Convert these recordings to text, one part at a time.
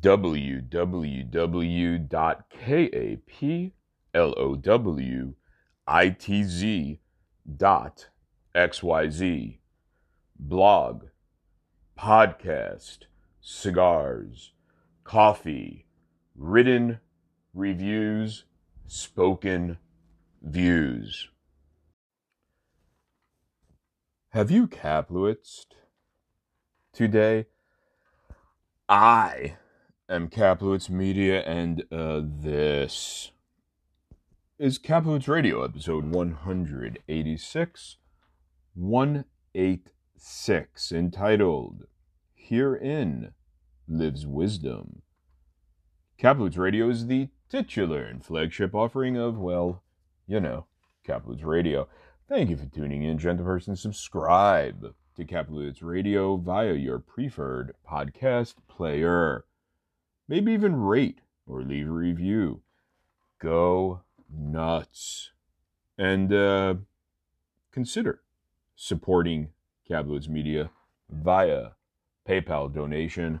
www.kaplow.xyz. Blog, podcast, cigars, coffee, written reviews, spoken views. Have you Kaplowitzed today? I am Kaplowitz Media, and uh, this is Kaplowitz Radio, episode 186, 186, entitled Herein Lives Wisdom. Kaplowitz Radio is the titular and flagship offering of, well, you know, Kaplowitz Radio. Thank you for tuning in, gentleperson. Subscribe to Kaplowitz Radio via your preferred podcast player. Maybe even rate or leave a review. Go nuts. And uh, consider supporting Kaplowitz Media via PayPal donation.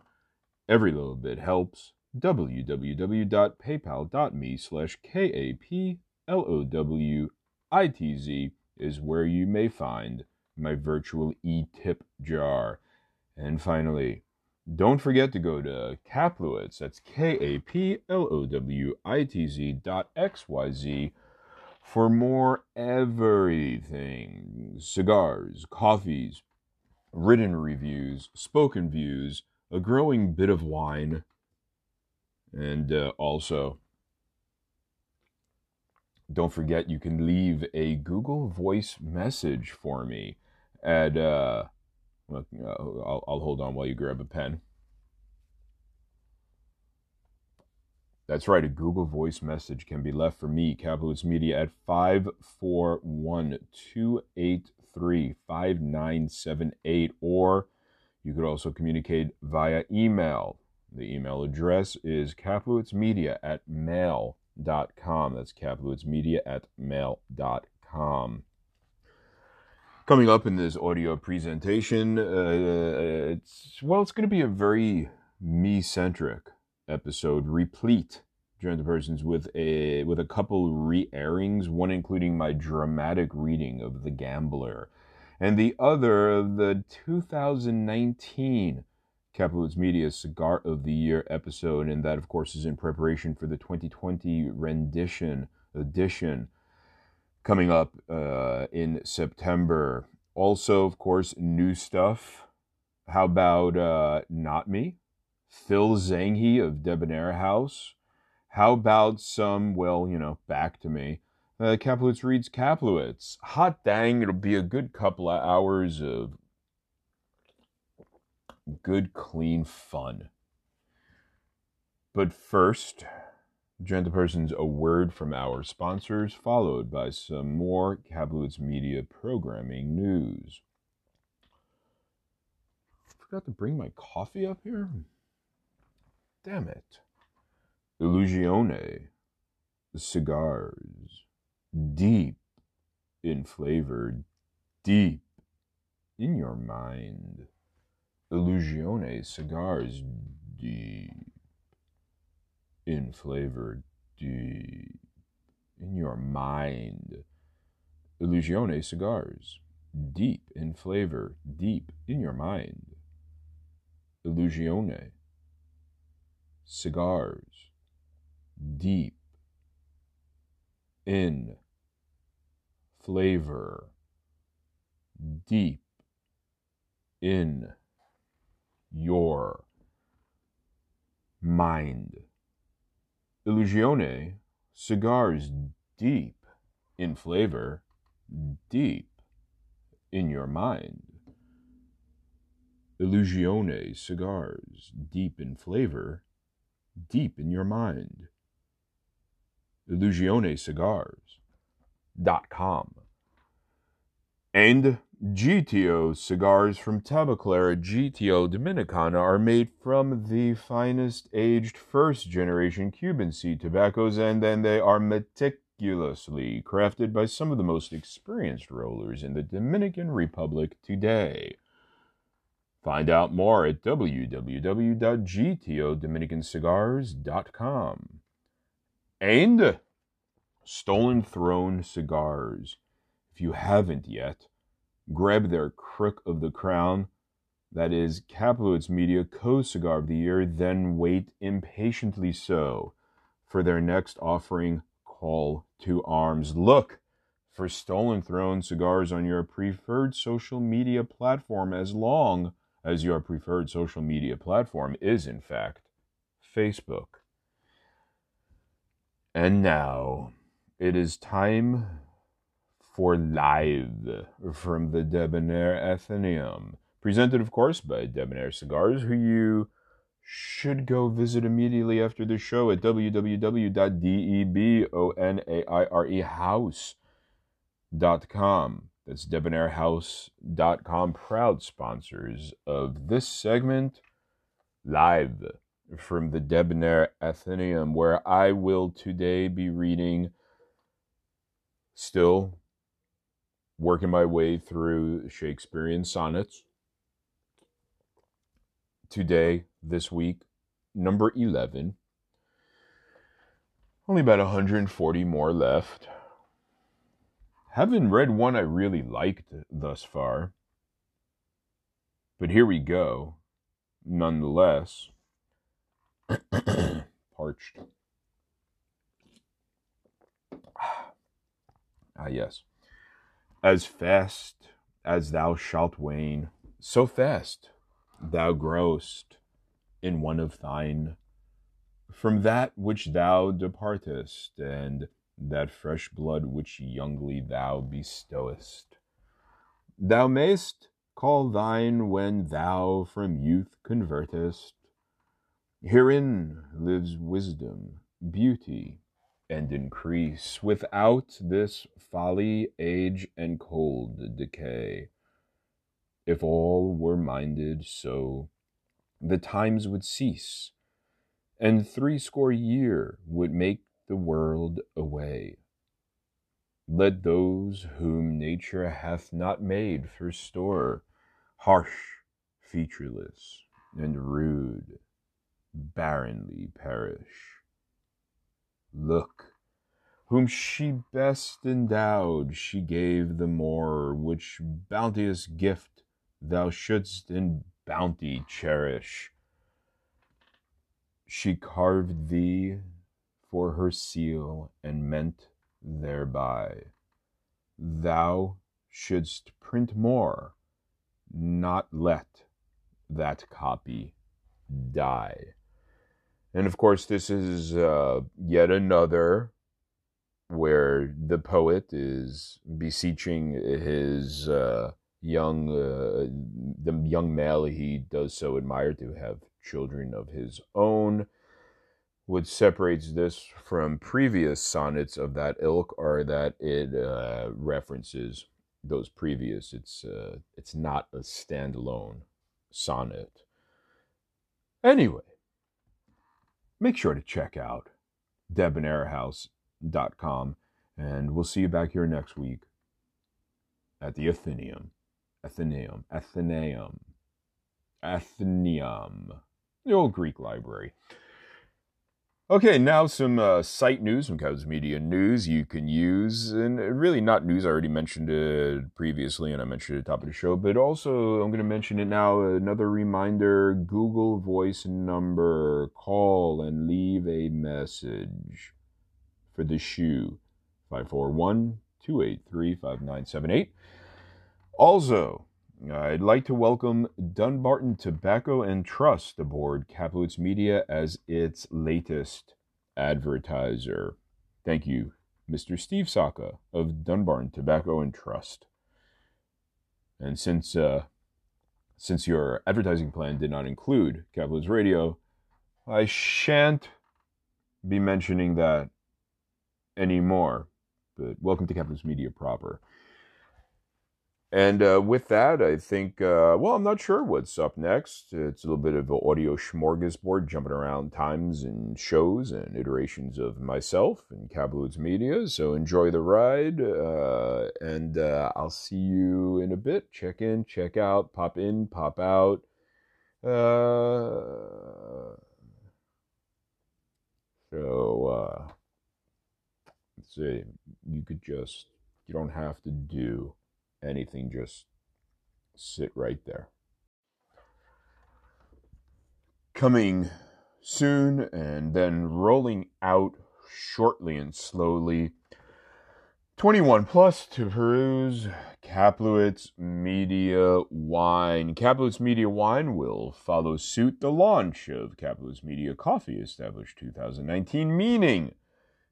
Every little bit helps. www.paypal.me slash K-A-P-L-O-W-I-T-Z is where you may find my virtual e-tip jar. And finally, don't forget to go to Kaplowitz, that's K-A-P-L-O-W-I-T-Z dot X-Y-Z for more everything. Cigars, coffees, written reviews, spoken views, a growing bit of wine, and uh, also don't forget you can leave a Google Voice message for me at uh, Uh, I'll, I'll hold on while you grab a pen. That's right, a Google Voice message can be left for me, Kaplowitz Media, at 541 283 5978, or you could also communicate via email. The email address is kaplowitzmedia at mail.com. That's kaplowitzmedia at mail.com. Coming up in this audio presentation, uh, it's well, it's going to be a very me-centric episode, replete persons with a with a couple re-airings, one including my dramatic reading of The Gambler, and the other of the 2019 Kaplowitz Media Cigar of the Year episode, and that of course is in preparation for the 2020 rendition edition coming up uh, in September. Also, of course, new stuff. How about uh, Not Me? Phil Zanghi of Debonair House. How about some, well, you know, back to me. Uh, Kaplowitz reads Kaplowitz. Hot dang, it'll be a good couple of hours of good, clean fun. But first, Gentlepersons, a word from our sponsors, followed by some more Kaplowitz Media programming news. Forgot to bring my coffee up here? Damn it. Illusione cigars, deep in flavor, deep in your mind. Illusione cigars, deep in flavor, deep in your mind. Illusione cigars, deep in flavor, deep in your mind. Illusione cigars, deep in flavor, deep in your mind. Illusione cigars deep in flavor, deep in your mind. Illusione cigars deep in flavor, deep in your mind. IllusioneCigars.com. And GTO cigars from Tabacalera GTO Dominicana are made from the finest aged first generation Cuban seed tobaccos, and then they are meticulously crafted by some of the most experienced rollers in the Dominican Republic today. Find out more at www.gtodominicancigars.com. And Stolen Throne Cigars. If you haven't yet, grab their Crook of the Crown. That is Kaplowitz Media Co Cigar of the Year. Then wait impatiently so for their next offering, Call to Arms. Look for Stolen Throne cigars on your preferred social media platform as long as your preferred social media platform is, in fact, Facebook. And now it is time for Live from the Debonair Athenaeum, presented, of course, by Debonair Cigars, who you should go visit immediately after the show at www.debonairhouse.com. That's debonairhouse.com, proud sponsors of this segment, live from the Debonair Athenaeum, where I will today be reading, still working my way through Shakespearean sonnets. Today, this week, number 11. Only about 140 more left. Haven't read one I really liked thus far. But here we go, nonetheless. Parched. Ah, yes. As fast as thou shalt wane, so fast thou growest in one of thine. From that which thou departest, and that fresh blood which youngly thou bestowest. Thou mayst call thine when thou from youth convertest. Herein lives wisdom, beauty, and increase, without this folly, age, and cold decay. If all were minded so, the times would cease, and threescore year would make the world away. Let those whom nature hath not made for store, harsh, featureless, and rude, barrenly perish. Look, whom she best endowed, she gave the more, which bounteous gift thou shouldst in bounty cherish. She carved thee for her seal and meant thereby thou shouldst print more, not let that copy die. And of course, this is uh, yet another where the poet is beseeching his uh, young, uh, the young male he does so admire to have children of his own what separates this from previous sonnets of that ilk are that it uh, references those previous. It's uh, it's not a standalone sonnet. Anyway, make sure to check out debonairhouse.com, and we'll see you back here next week at the Athenaeum, Athenaeum, Athenaeum, Athenaeum, the old Greek library. Okay, now some uh, site news, some Cubs Media news you can use, and really not news. I already mentioned it previously, and I mentioned it at the top of the show, but also I'm going to mention it now. Another reminder Google Voice number, call and leave a message for the shoe 541 283 5978. Also, I'd like to welcome Dunbarton Tobacco and Trust aboard Kaplowitz Media as its latest advertiser. Thank you, Mr. Steve Saka of Dunbarton Tobacco and Trust. And since uh, since your advertising plan did not include Kaplowitz Radio, I shan't be mentioning that anymore. But welcome to Kaplowitz Media proper. And uh, with that, I think, uh, well, I'm not sure what's up next. It's a little bit of an audio smorgasbord, jumping around times and shows and iterations of myself and Kaplowitz Media. So enjoy the ride, uh, and uh, I'll see you in a bit. Check in, check out, pop in, pop out. Uh, so, uh, let's see, you could just, you don't have to do anything, just sit right there. Coming soon and then rolling out shortly and slowly. 21 plus to peruse Kaplowitz Media Wine. Kaplowitz Media Wine will follow suit the launch of Kaplowitz Media Coffee, established 2019, meaning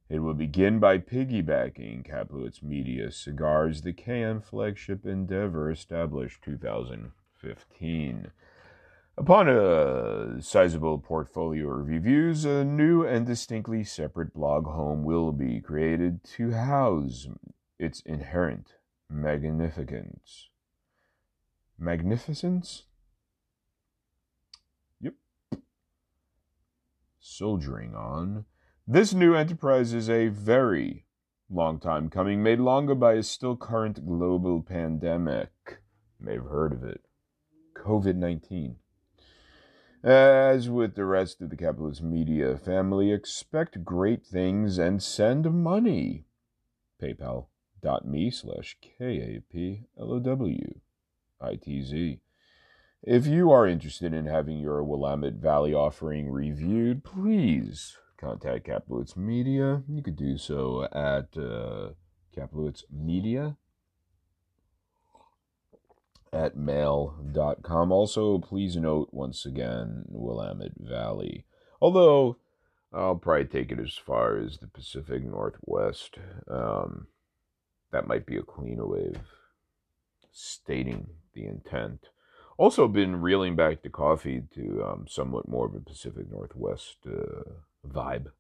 it will begin by piggybacking Kaplowitz Media Cigars, the KM flagship endeavor, established 2015. Upon a sizable portfolio of reviews, a new and distinctly separate blog home will be created to house its inherent magnificence. Magnificence? Yep. Soldiering on. This new enterprise is a very long time coming, made longer by a still current global pandemic. You may have heard of it. COVID 19. As with the rest of the Kaplowitz Media family, expect great things and send money. PayPal.me slash K-A-P-L-O-W-I-T-Z. If you are interested in having your Willamette Valley offering reviewed, please contact Kaplowitz Media. You could do so at uh, Kaplowitz Media at mail.com. Also, please note once again Willamette Valley. Although I'll probably take it as far as the Pacific Northwest. Um, that might be a cleaner way of stating the intent. Also, been reeling back the coffee to um, somewhat more of a Pacific Northwest uh, vibe,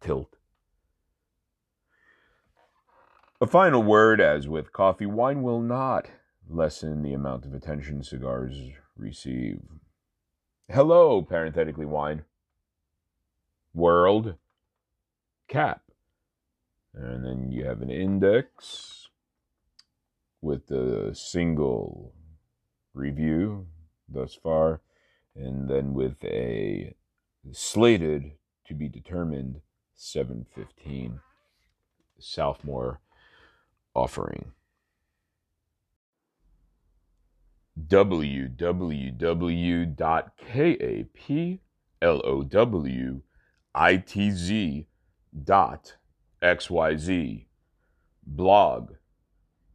tilt. A final word as with coffee, wine will not lessen the amount of attention cigars receive. Hello, parenthetically, wine. World. Cap. And then you have an index with the single review thus far, and then with a slated to be determined 715 Southmore offering. www.kaplowitz.xyz blog,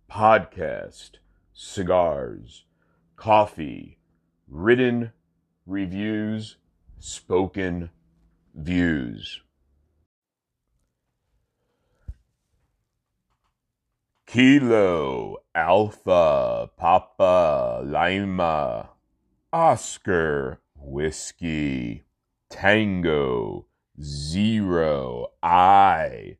podcast, cigars, coffee, written reviews, spoken views. Kilo, Alpha, Papa, Lima, Oscar, Whiskey, Tango, Zero, I.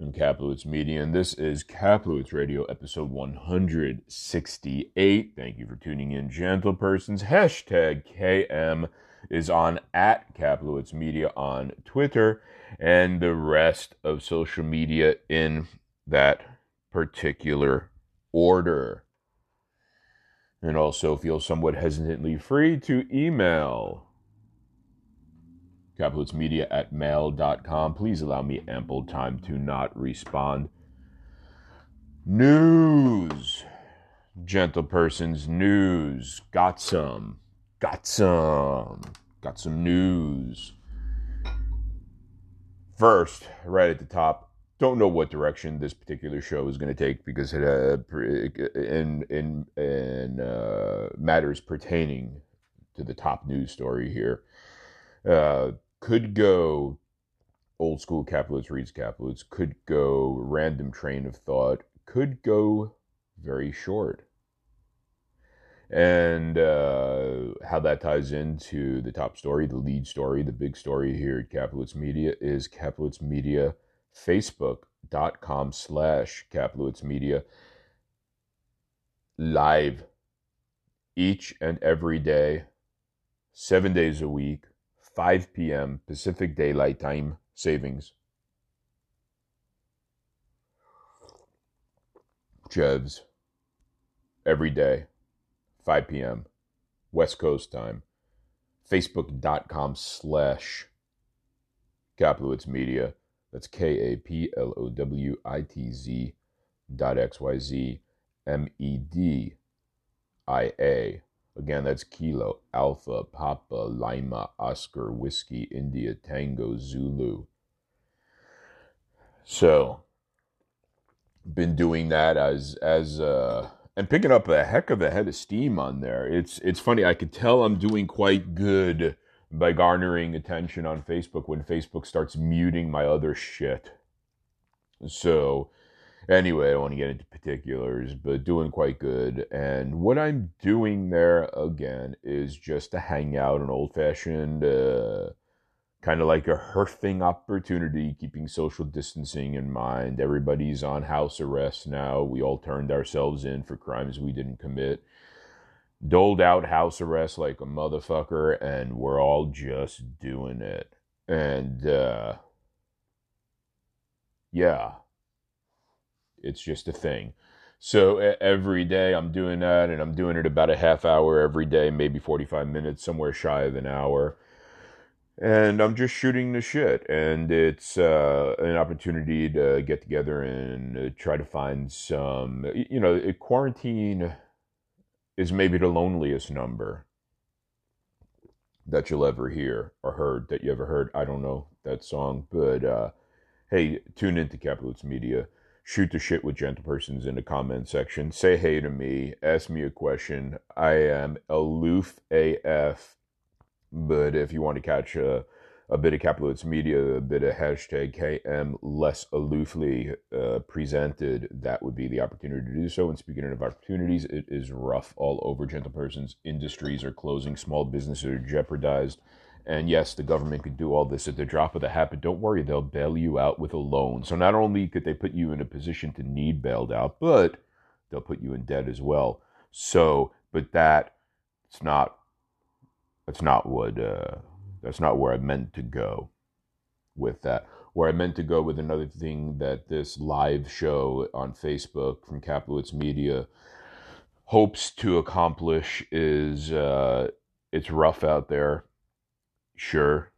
I'm Kaplowitz Media, and this is Kaplowitz Radio, episode 168. Thank you for tuning in, gentle persons. Hashtag KM is on at Kaplowitz Media on Twitter, and the rest of social media in that particular order. And also feel somewhat hesitantly free to email Kaplowitzmedia at mail.com. Please allow me ample time to not respond. News. Gentle persons, news. Got some. Got some. Got some news. First, right at the top, don't know what direction this particular show is going to take because it uh, in in in uh, matters pertaining to the top news story here uh, could go old school Kaplowitz reads Kaplowitz could go random train of thought could go very short. And uh, how that ties into the top story the lead story the big story here at Kaplowitz Media is Kaplowitz Media facebook.com slash Kaplowitz Media. Live each and every day, seven days a week, 5 p.m. Pacific Daylight Time savings. Chevs every day, 5 p.m. West Coast time. Facebook.com slash Kaplowitz Media. That's K A P L O W I T Z dot X Y Z M E D I A. Again, that's Kilo, Alpha, Papa, Lima, Oscar, Whiskey, India, Tango, Zulu. So, been doing that as as uh and picking up a heck of a head of steam on there. It's it's funny. I could tell I'm doing quite good by garnering attention on Facebook when Facebook starts muting my other shit. So, anyway, I don't want to get into particulars, but doing quite good. And what I'm doing there again is just to hang out an old fashioned, uh, kind of like a herfing opportunity, keeping social distancing in mind. Everybody's on house arrest now. We all turned ourselves in for crimes we didn't commit doled out house arrest like a motherfucker, and we're all just doing it. And uh, yeah, it's just a thing. So every day I'm doing that, and I'm doing it about a half hour every day, maybe 45 minutes, somewhere shy of an hour. And I'm just shooting the shit, and it's uh, an opportunity to get together and uh, try to find some, you know, quarantine is maybe the loneliest number that you'll ever hear or heard that you ever heard. I don't know that song, but uh, hey, tune into Kaplowitz Media. Shoot the shit with gentle persons in the comment section. Say hey to me. Ask me a question. I am aloof AF, but if you want to catch a a bit of Kaplowitz Media, a bit of hashtag KM less aloofly uh, presented, that would be the opportunity to do so. And speaking of opportunities, it is rough all over. Gentle persons, industries are closing, small businesses are jeopardized. And yes, the government could do all this at the drop of the hat, but don't worry, they'll bail you out with a loan. So not only could they put you in a position to need bailed out, but they'll put you in debt as well. So, but that it's not that's not what uh, that's not where I meant to go with that. Where I meant to go with another thing that this live show on Facebook from Kaplowitz Media hopes to accomplish is uh, it's rough out there. Sure.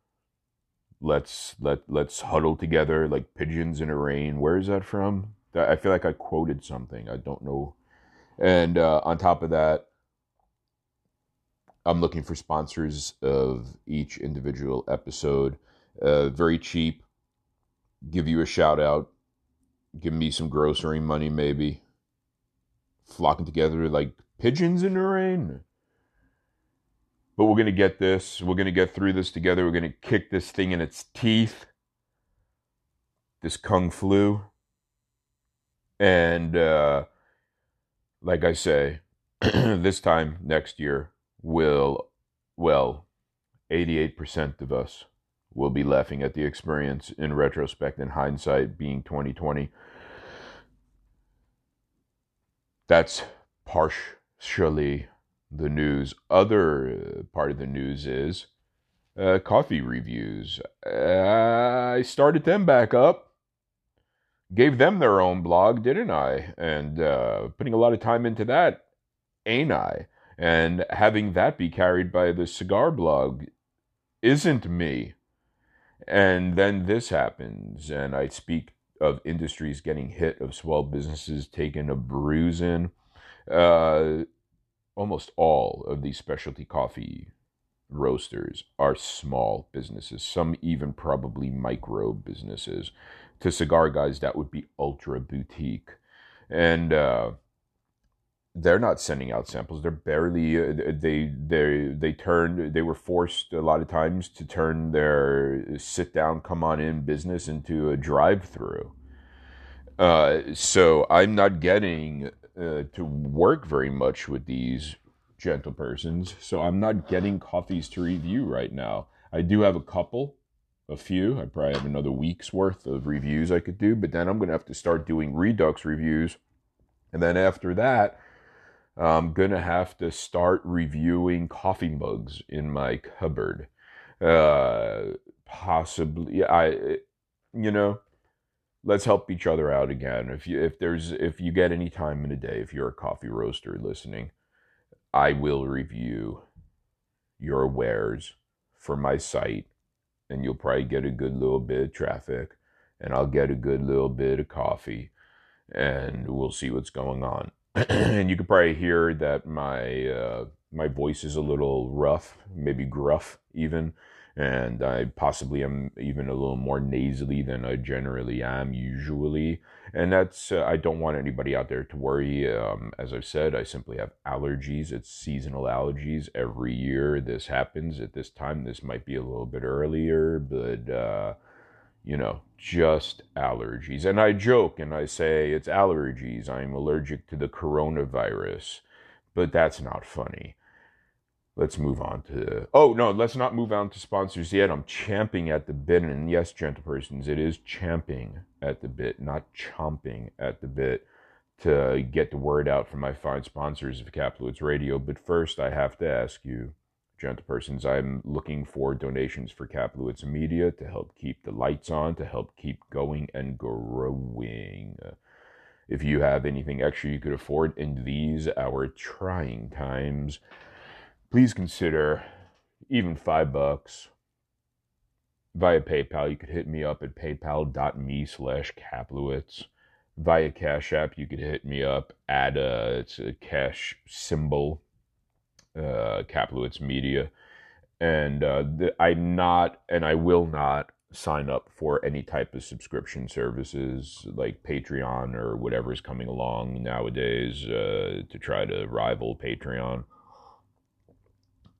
Let's let let's huddle together like pigeons in a rain. Where is that from? I feel like I quoted something. I don't know. And uh, on top of that, I'm looking for sponsors of each individual episode. Uh, very cheap. Give you a shout out. Give me some grocery money, maybe. Flocking together like pigeons in the rain. But we're going to get this. We're going to get through this together. We're going to kick this thing in its teeth. This Kung Flu. And, uh, like I say, this time next year, will, well, 88% of us will be laughing at the experience in retrospect and hindsight being 2020. That's partially the news. Other uh, part of the news is uh, coffee reviews. I started them back up. Gave them their own blog, didn't I? And uh, putting a lot of time into that, ain't I? And having that be carried by the cigar blog isn't me. And then this happens, and I speak of industries getting hit, of small businesses taking a bruising. Uh, almost all of these specialty coffee roasters are small businesses, some even probably micro businesses. To cigar guys, that would be ultra boutique. And uh, they're not sending out samples. They're barely uh, they they they turned they were forced a lot of times to turn their sit down come on in business into a drive through. Uh, so I'm not getting uh, to work very much with these gentle persons. So I'm not getting coffees to review right now. I do have a couple, a few. I probably have another week's worth of reviews I could do, but then I'm going to have to start doing Redux reviews. And then after that, I'm gonna have to start reviewing coffee mugs in my cupboard. Uh, possibly, I, you know, let's help each other out again. If you if there's if you get any time in a day, if you're a coffee roaster listening, I will review your wares for my site, and you'll probably get a good little bit of traffic, and I'll get a good little bit of coffee, and we'll see what's going on. and you can probably hear that my uh, my voice is a little rough, maybe gruff even, and I possibly am even a little more nasally than I generally am usually. And that's, uh, I don't want anybody out there to worry. Um, as I've said, I simply have allergies. It's seasonal allergies. Every year this happens at this time. This might be a little bit earlier, but, uh, you know, just allergies. And I joke and I say it's allergies. I'm allergic to the coronavirus, but that's not funny let's move on to oh no let's not move on to sponsors yet i'm champing at the bit and yes gentle persons it is champing at the bit not chomping at the bit to get the word out from my fine sponsors of Kaplowitz Radio. But first, I have to ask you, gentle persons, I'm looking for donations for Kaplowitz Media to help keep the lights on, to help keep going and growing. If you have anything extra you could afford in these, our trying times, please consider even five bucks via PayPal. You could hit me up at paypal.me slash Kaplowitz. Via Cash App, you could hit me up at a, it's a cash symbol, uh, Kaplowitz Media. And uh, the, I'm not, and I will not sign up for any type of subscription services like Patreon or whatever is coming along nowadays uh, to try to rival Patreon.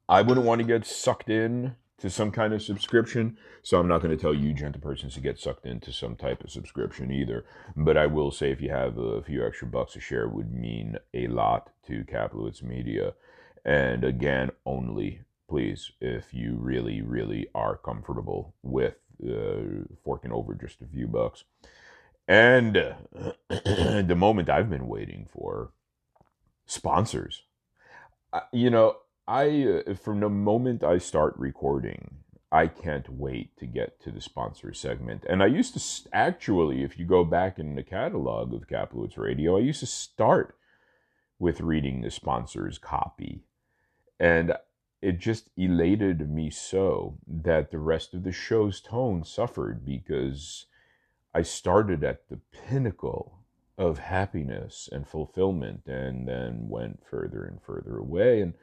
I wouldn't want to get sucked in to some kind of subscription, so I'm not going to tell you, gentle persons, to get sucked into some type of subscription either. But I will say, if you have a few extra bucks a share, would mean a lot to Kaplowitz Media. And again, only please, if you really, really are comfortable with uh, forking over just a few bucks. And the moment I've been waiting for sponsors. Uh, you know, I uh, from the moment I start recording, I can't wait to get to the sponsor segment. And I used to actually, if you go back in the catalog of Kaplowitz Radio, I used to start with reading the sponsor's copy, and it just elated me so that the rest of the show's tone suffered because I started at the pinnacle of happiness and fulfillment and then went further and further away and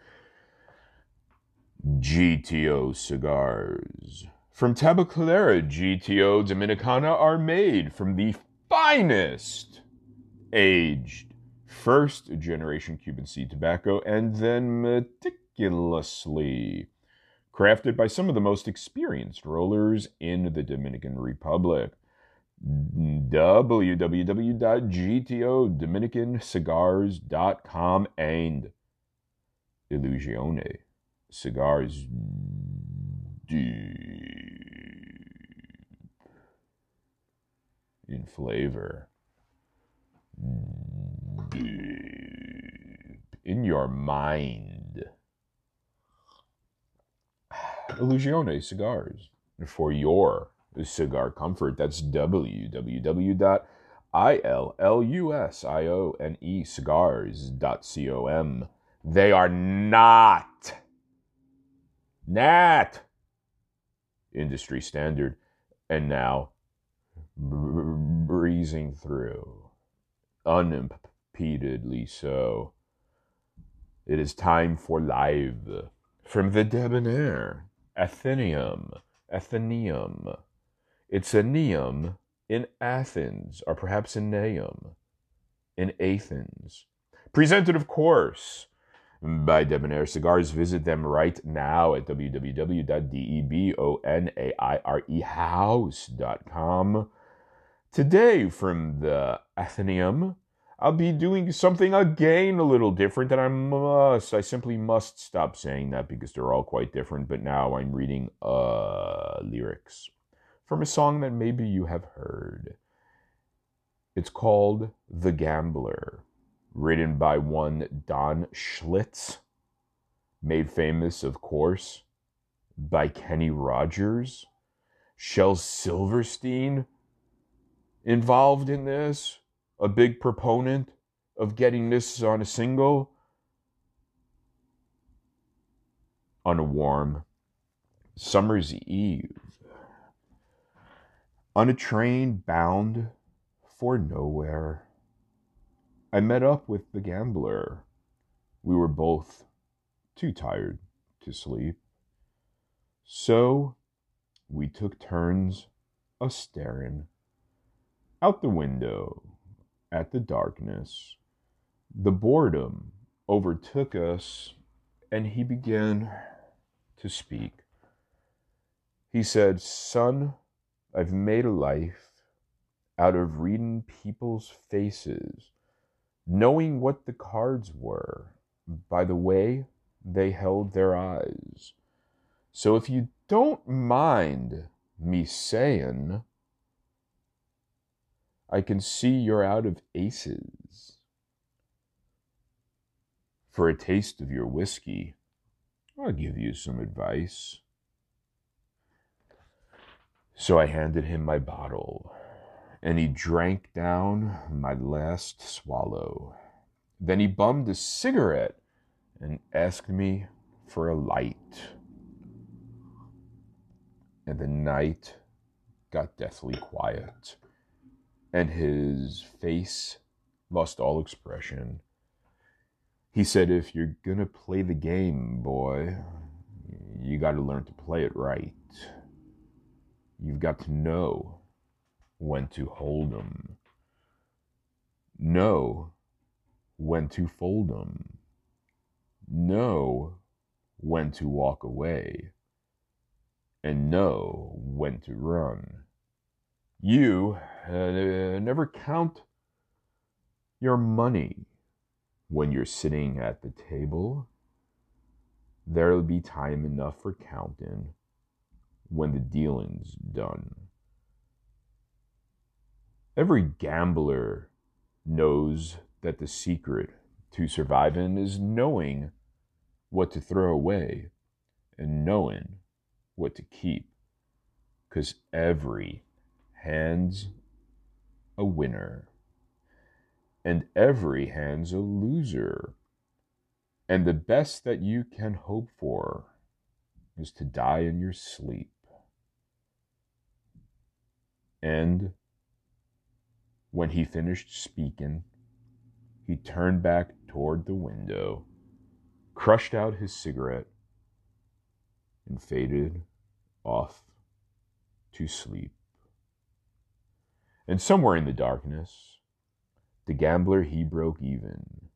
GTO cigars. From Tabacalera, GTO Dominicana are made from the finest aged first generation Cuban seed tobacco and then meticulously crafted by some of the most experienced rollers in the Dominican Republic. www.gtodominicancigars.com and Illusione cigars deep in flavor, deep in your mind. Illusione cigars for your cigar comfort. That's www.illusione cigars.com. They are not Nat! Industry standard. And now, breezing through, unimpededly so. It is time for live from the debonair Athenaeum, Athenaeum. It's a neum in Athens, or perhaps in Neum, in Athens. Presented, of course, by Debonair Cigars. Visit them right now at www.debonairhouse.com. Today, from the Athenaeum, I'll be doing something again a little different, and I must, I simply must stop saying that because they're all quite different. But now I'm reading uh, lyrics from a song that maybe you have heard. It's called The Gambler written by one Don Schlitz, made famous, of course, by Kenny Rogers. Shel Silverstein involved in this, a big proponent of getting this on a single. on a warm summer's eve. On a train bound for nowhere, I met up with the gambler. We were both too tired to sleep. So we took turns a staring out the window at the darkness. The boredom overtook us, and he began to speak. He said, Son, I've made a life out of reading people's faces, knowing what the cards were by the way they held their eyes. So if you don't mind me saying, I can see you're out of aces. For a taste of your whiskey, I'll give you some advice. So I handed him my bottle, and he drank down my last swallow. Then he bummed a cigarette and asked me for a light. And the night got deathly quiet, and his face lost all expression. He said, If you're gonna play the game, boy, you gotta learn to play it right. You've got to know when to hold 'em, know when to fold 'em, know when to walk away, and know when to run. You uh, never count your money when you're sitting at the table. There'll be time enough for counting when the dealing's done. Every gambler knows that the secret to surviving is knowing what to throw away and knowing what to keep. Because every hand's a winner and every hand's a loser. And the best that you can hope for is to die in your sleep. And when he finished speaking, he turned back toward the window, crushed out his cigarette, and faded off to sleep. And somewhere in the darkness, the gambler he broke even.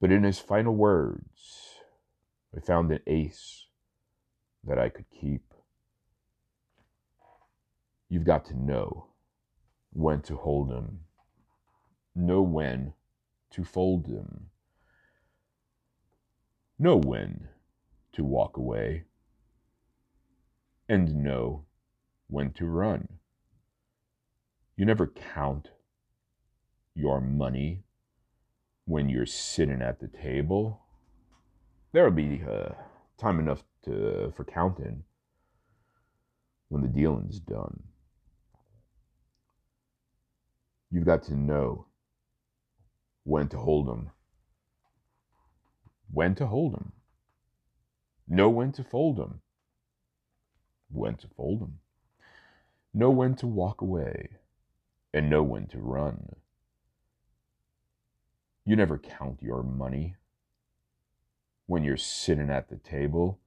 But in his final words, I found an ace that I could keep. You've got to know when to hold 'em, know when to fold 'em, know when to walk away, and know when to run. You never count your money when you're sitting at the table. There'll be uh, time enough to, for counting when the dealing's done. You've got to know when to hold them, when to hold them, know when to fold them, when to fold them, know when to walk away, and know when to run. You never count your money. When you're sitting at the table,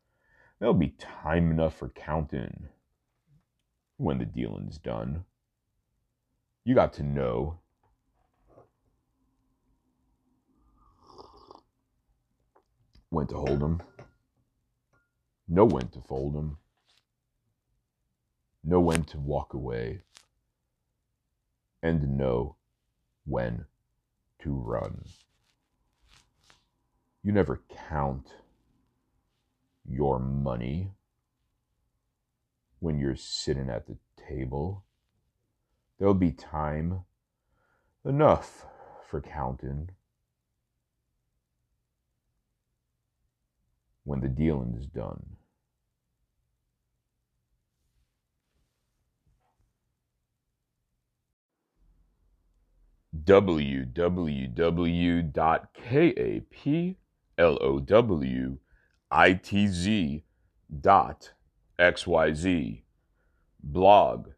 there'll be time enough for counting when the dealing's done. You got to know. When to hold 'em, know when to fold 'em, know when to walk away, and know when to run. You never count your money when you're sitting at the table. There'll be time enough for counting when the dealing's done. www.kaplow itz dot xyz. Blog,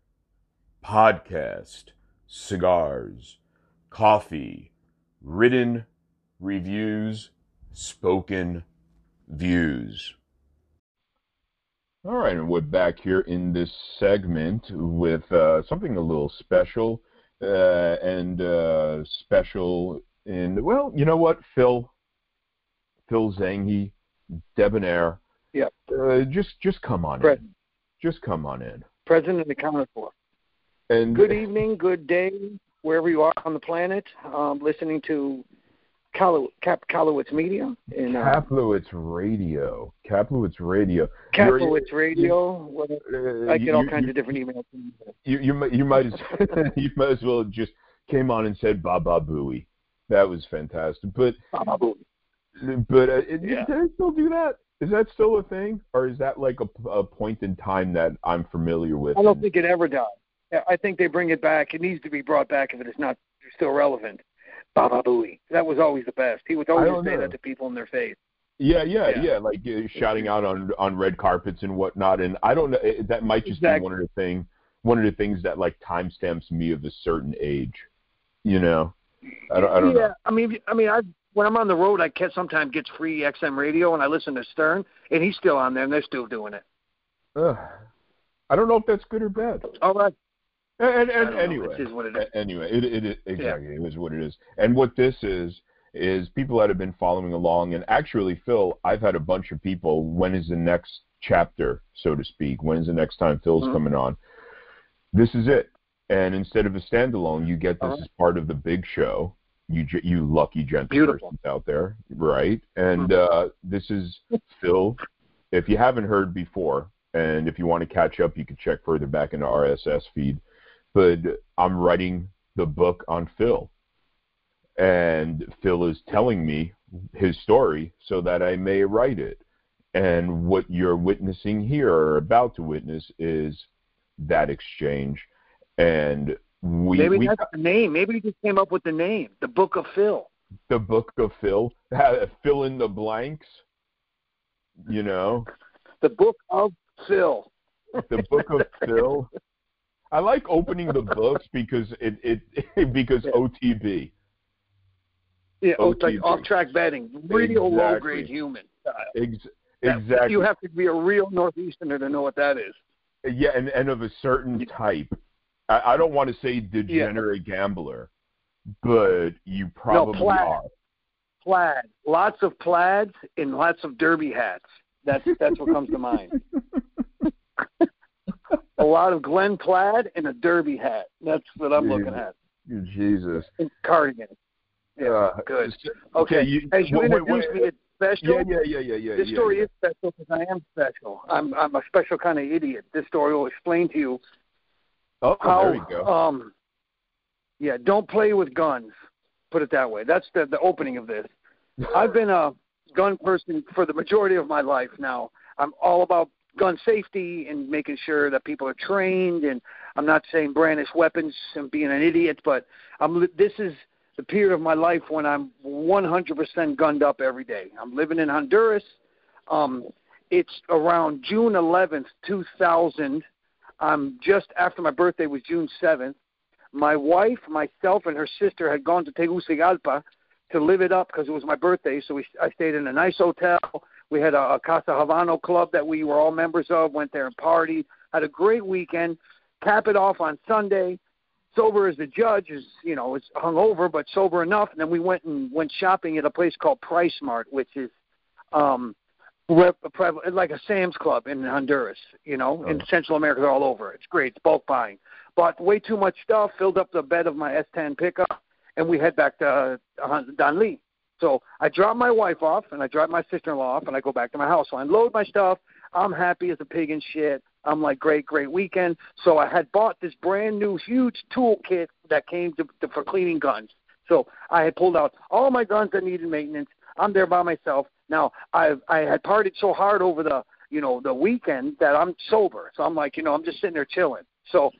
podcast, cigars, coffee, written reviews, spoken views. All right, and we're back here in this segment with uh, something a little special, uh, and uh, special in well, you know what, Phil, Phil Zangi, debonair. Yeah. Uh, just just come on Present. in. Just come on in. Present and accounted for. And Good evening, good day, wherever you are on the planet. Um, listening to Kalu- Cap Kalowitz Media and uh, Kaplowitz Radio. Kaplowitz Radio. Kaplowitz Radio. uh, I get all you- kinds you- of different emails. from you. You you might you might as you might as well just came on and said Baba Booey. That was fantastic. But Baba but uh, it- Yeah. do they still do that? Is that still a thing, or is that like a, a point in time that I'm familiar with? I don't think it ever died. Yeah, I think they bring it back. It needs to be brought back if it is not still relevant. Baba Booey. That was always the best. He would always say know. that to people in their face. Yeah, yeah, Yeah. yeah, like uh, shouting out on on red carpets and whatnot. And I don't know. It, that might just Exactly. be one of the thing, one of the things that like timestamps me of a certain age. You know, I don't, I don't yeah, know. I mean, I mean, I when I'm on the road, I can sometimes get free XM radio, and I listen to Stern, and he's still on there, and they're still doing it. Ugh. I don't know if that's good or bad. All right. And, and, I and know. anyway, It is what it is. Anyway, it, it, it exactly it is what it is. And what this is is people that have been following along. And actually, Phil, I've had a bunch of people. When is the next chapter, so to speak? When is the next time Phil's Mhm. coming on? This is it. And instead of a standalone, you get this Alright. as part of the big show. You you lucky gentle Beautiful. persons out there, right? And uh, this is Phil. If you haven't heard before, and if you want to catch up, you can check further back in the RSS feed but I'm writing the book on Phil. And Phil is telling me his story so that I may write it. And what you're witnessing here or about to witness is that exchange. And we, Maybe we that's the name. Maybe he just came up with the name, the Book of Phil. the book of Phil, fill in the blanks, you know, The Book of Phil. the book of Phil. I like opening the books because it, it because OTB. Yeah, oh, it's like OTB. off-track betting, real Exactly. low-grade human. style. Ex- That- exactly. You have to be a real northeasterner to know what that is. Yeah, and, and of a certain type. I, I don't want to say degenerate gambler, but you probably plaid. are. Plaid, lots of plaids and lots of derby hats. That's that's what comes to mind. a lot of Glen plaid and a derby hat. That's what I'm looking at. Jesus. And cardigan. Yeah, Uh, good. Okay. you, As you wait, wait, wait. me, it's special. Yeah, yeah, yeah, yeah, yeah. This yeah, story yeah. is special because I am special. I'm I'm a special kind of idiot. This story will explain to you Oh, how there you go. um yeah, don't play with guns. Put it that way. That's the the opening of this. I've been a gun person for the majority of my life now. I'm all about gun safety and making sure that people are trained and I'm not saying brandish weapons and being an idiot, but I'm this is the period of my life when I'm 100% gunned up every day. I'm living in Honduras. Um it's around June 11th, 2000. I'm just after my birthday was June 7th. My wife, myself, and her sister had gone to Tegucigalpa to live it up because it was my birthday. So we, I stayed in a nice hotel. We had a, a Casa Havano club that we were all members of. Went there and partied. Had a great weekend. Cap it off on Sunday. Sober as the judge is, you know, is hungover but sober enough. And then we went and went shopping at a place called PriceSmart, which is um, like a Sam's Club in Honduras. You know, in Oh. Central America, they're all over. It's great. It's bulk buying. Bought way too much stuff. Filled up the bed of my S10 pickup and we head back to uh, Danlí. So I drop my wife off, and I drop my sister-in-law off, and I go back to my house. So I unload my stuff. I'm happy as a pig and shit. I'm like, great, great weekend. So I had bought this brand new huge toolkit that came to, to for cleaning guns. So I had pulled out all my guns that needed maintenance. I'm there by myself. Now I I had partied so hard over the you know the weekend that I'm sober. So I'm like, you know, I'm just sitting there chilling. So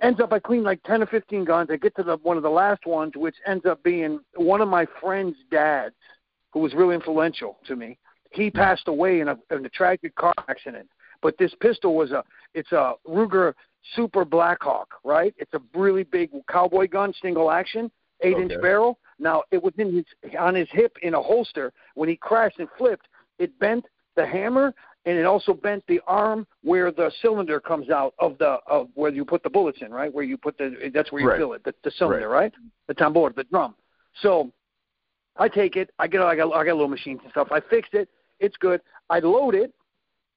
ends up I clean like ten or fifteen guns. I get to the one of the last ones, which ends up being one of my friend's dads, who was really influential to me. he passed away in a, in a tragic car accident. But this pistol was a it's a Ruger Super Blackhawk, right? It's a really big cowboy gun, single action, eight Okay. inch barrel. Now it was in his on his hip in a holster. When he crashed and flipped, it bent the hammer and it also bent the arm where the cylinder comes out of the of where you put the bullets in, right? Where you put the that's where you Right. fill it, the, the cylinder, right? The tambor, the drum. So I take it. I get I got I got little machines and stuff. I fixed it. It's good. I load it.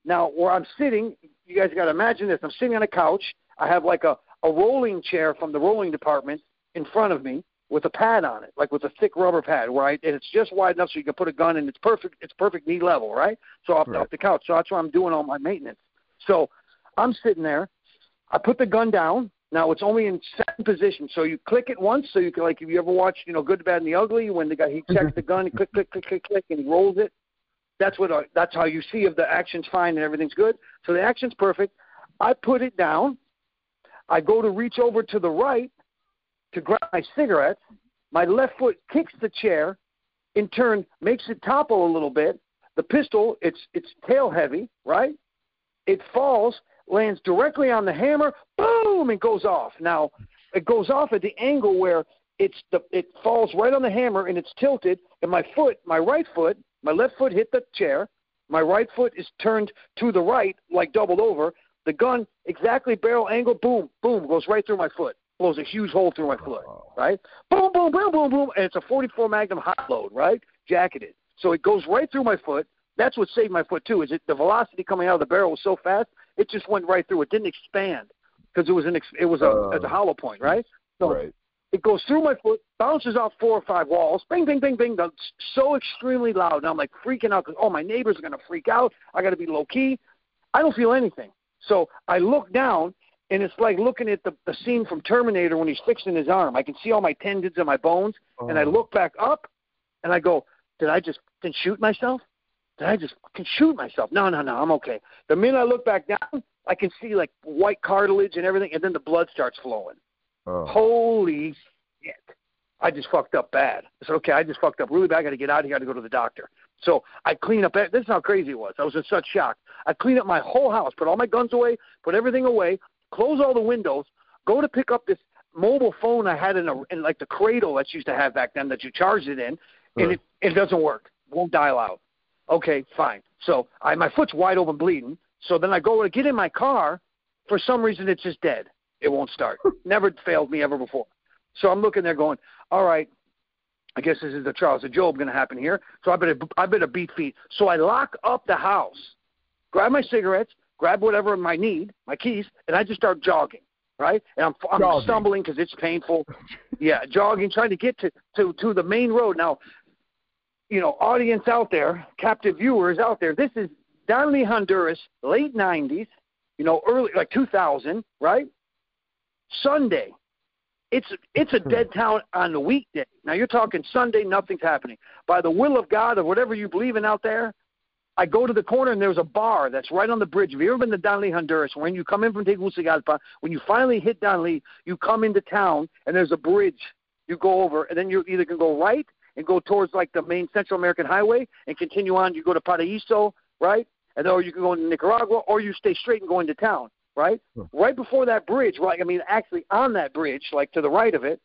Now where I'm sitting, you guys got to imagine this. I'm sitting on a couch. I have like a a rolling chair from the rolling department in front of me with a pad on it, like with a thick rubber pad, right? And it's just wide enough so you can put a gun in. It's perfect. It's perfect knee level, right? So off, Right. off the couch. So that's where I'm doing all my maintenance. So I'm sitting there. I put the gun down. Now it's only in second position, so you click it once. So you can like if you ever watched, you know, Good, Bad, and the Ugly, when the guy he checks mm-hmm. the gun, he click, click, click, click, click, and he rolls it. That's what I, that's how you see if the action's fine and everything's good. So the action's perfect. I put it down. I go to reach over to the right to grab my cigarettes. My left foot kicks the chair, in turn makes it topple a little bit. The pistol, it's it's tail heavy, right? It falls, lands directly on the hammer, boom, it goes off. Now, it goes off at the angle where it's the it falls right on the hammer and it's tilted, and my foot, my right foot, my left foot hit the chair, my right foot is turned to the right, like doubled over. The gun exactly barrel angle, boom, boom, goes right through my foot, blows a huge hole through my foot, right? Boom, boom, boom, boom, boom, and it's a 44 Magnum hot load, right? Jacketed, so it goes right through my foot. That's what saved my foot too. Is it the velocity coming out of the barrel was so fast, it just went right through. It didn't expand because it was an ex- it was a Uh, it's a hollow point, right? So right. it goes through my foot, bounces off four or five walls, bing, bing, bing, bing, that's so extremely loud. And I'm like freaking out because, oh, my neighbors are going to freak out. I got to be low key. I don't feel anything. So I look down, and it's like looking at the, the scene from Terminator when he's fixing his arm. I can see all my tendons and my bones, and I Oh. look back up, and I go, did I just fucking shoot myself? Did I just fucking shoot myself? No, no, no, I'm okay. The minute I look back down, I can see like white cartilage and everything, and then the blood starts flowing. Oh. Holy shit. I just fucked up bad. I said, okay, I just fucked up really bad. I got to get out of here. I got to go to the doctor. So I clean up. This is how crazy it was. I was in such shock. I clean up my whole house, put all my guns away, put everything away, close all the windows, go to pick up this mobile phone I had in a in like the cradle that you used to have back then that you charged it in, and Right. it it doesn't work. Won't dial out. Okay, fine. So I my foot's wide open bleeding. So then I go to get in my car. For some reason, it's just dead. It won't start. Never failed me ever before. So I'm looking there going, all right, I guess this is the trials of Job going to happen here. So I better I better beat feet. So I lock up the house, grab my cigarettes, grab whatever I need, my keys, and I just start jogging. Right, and I'm I'm Jogging. stumbling because it's painful. yeah, jogging, trying to get to to to the main road. Now, you know, audience out there, captive viewers out there, this is Danlí, Honduras, late '90s. You know, early like 2000, right? Sunday. It's it's a hmm. dead town on the weekday. Now you're talking Sunday, nothing's happening. By the will of God or whatever you believe in out there, I go to the corner and there's a bar that's right on the bridge. Have you ever been to Danlí, Honduras? When you come in from Tegucigalpa, when you finally hit Danlí, you come into town and there's a bridge. You go over and then you either can go right and go towards like the main Central American Highway and continue on. You go to Paraíso, right? And or you can go into Nicaragua or you stay straight and go into town, right? Right before that bridge, right? I mean, actually on that bridge, like to the right of it,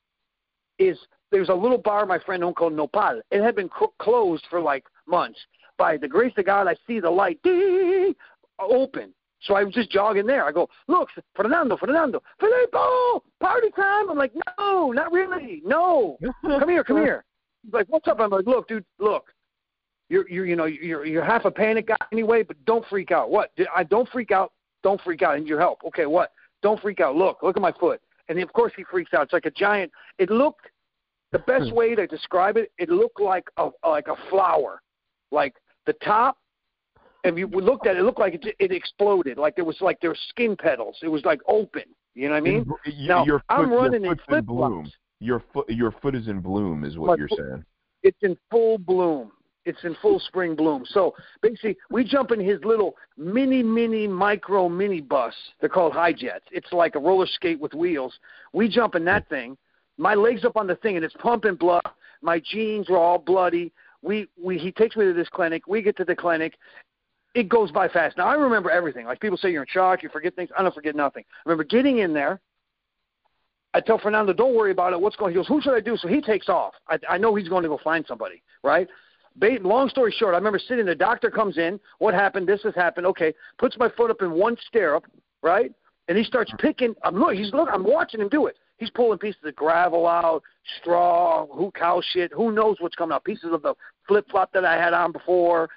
is there's a little bar my friend owned called Nopal. It had been cl- closed for like months. By the grace of God, I see the light ding, open. So I was just jogging there. I go, look, Fernando, Fernando, Filippo, party time. I'm like, no, not really. No, come here, come here. He's like, what's up? I'm like, look, dude, look. You're, you're, you know, you're, you're half a panic guy anyway, but don't freak out. What? I don't freak out. Don't freak out. I need your help. Okay, what? Don't freak out. Look, look at my foot. And of course he freaks out. It's like a giant. It looked the best hmm. way to describe it. It looked like a like a flower, like the top. If you looked at it, it looked like it, it exploded. Like there was like there were skin petals. It was like open. You know what I mean? You- now your foot, I'm running in foot's in flip bloom. Your foot, your foot is in bloom, is what My you're foot- saying. it's in full bloom. It's in full spring bloom. So basically, we jump in his little mini, mini, micro, mini bus. They're called high jets. It's like a roller skate with wheels. We jump in that hmm. thing. My legs up on the thing, and it's pumping blood. My jeans are all bloody. We we he takes me to this clinic. We get to the clinic. It goes by fast. Now I remember everything. Like people say you're in shock, you forget things. I don't forget nothing. I remember getting in there. I tell Fernando, don't worry about it. What's going? He goes, who should I do? So he takes off. I, I know he's going to go find somebody, right? Long story short, I remember sitting. The doctor comes in. What happened? This has happened. Okay, puts my foot up in one stirrup, right? And he starts picking. I'm look. He's look. I'm watching him do it. He's pulling pieces of gravel out, straw, who cow shit. Who knows what's coming out? Pieces of the flip flop that I had on before,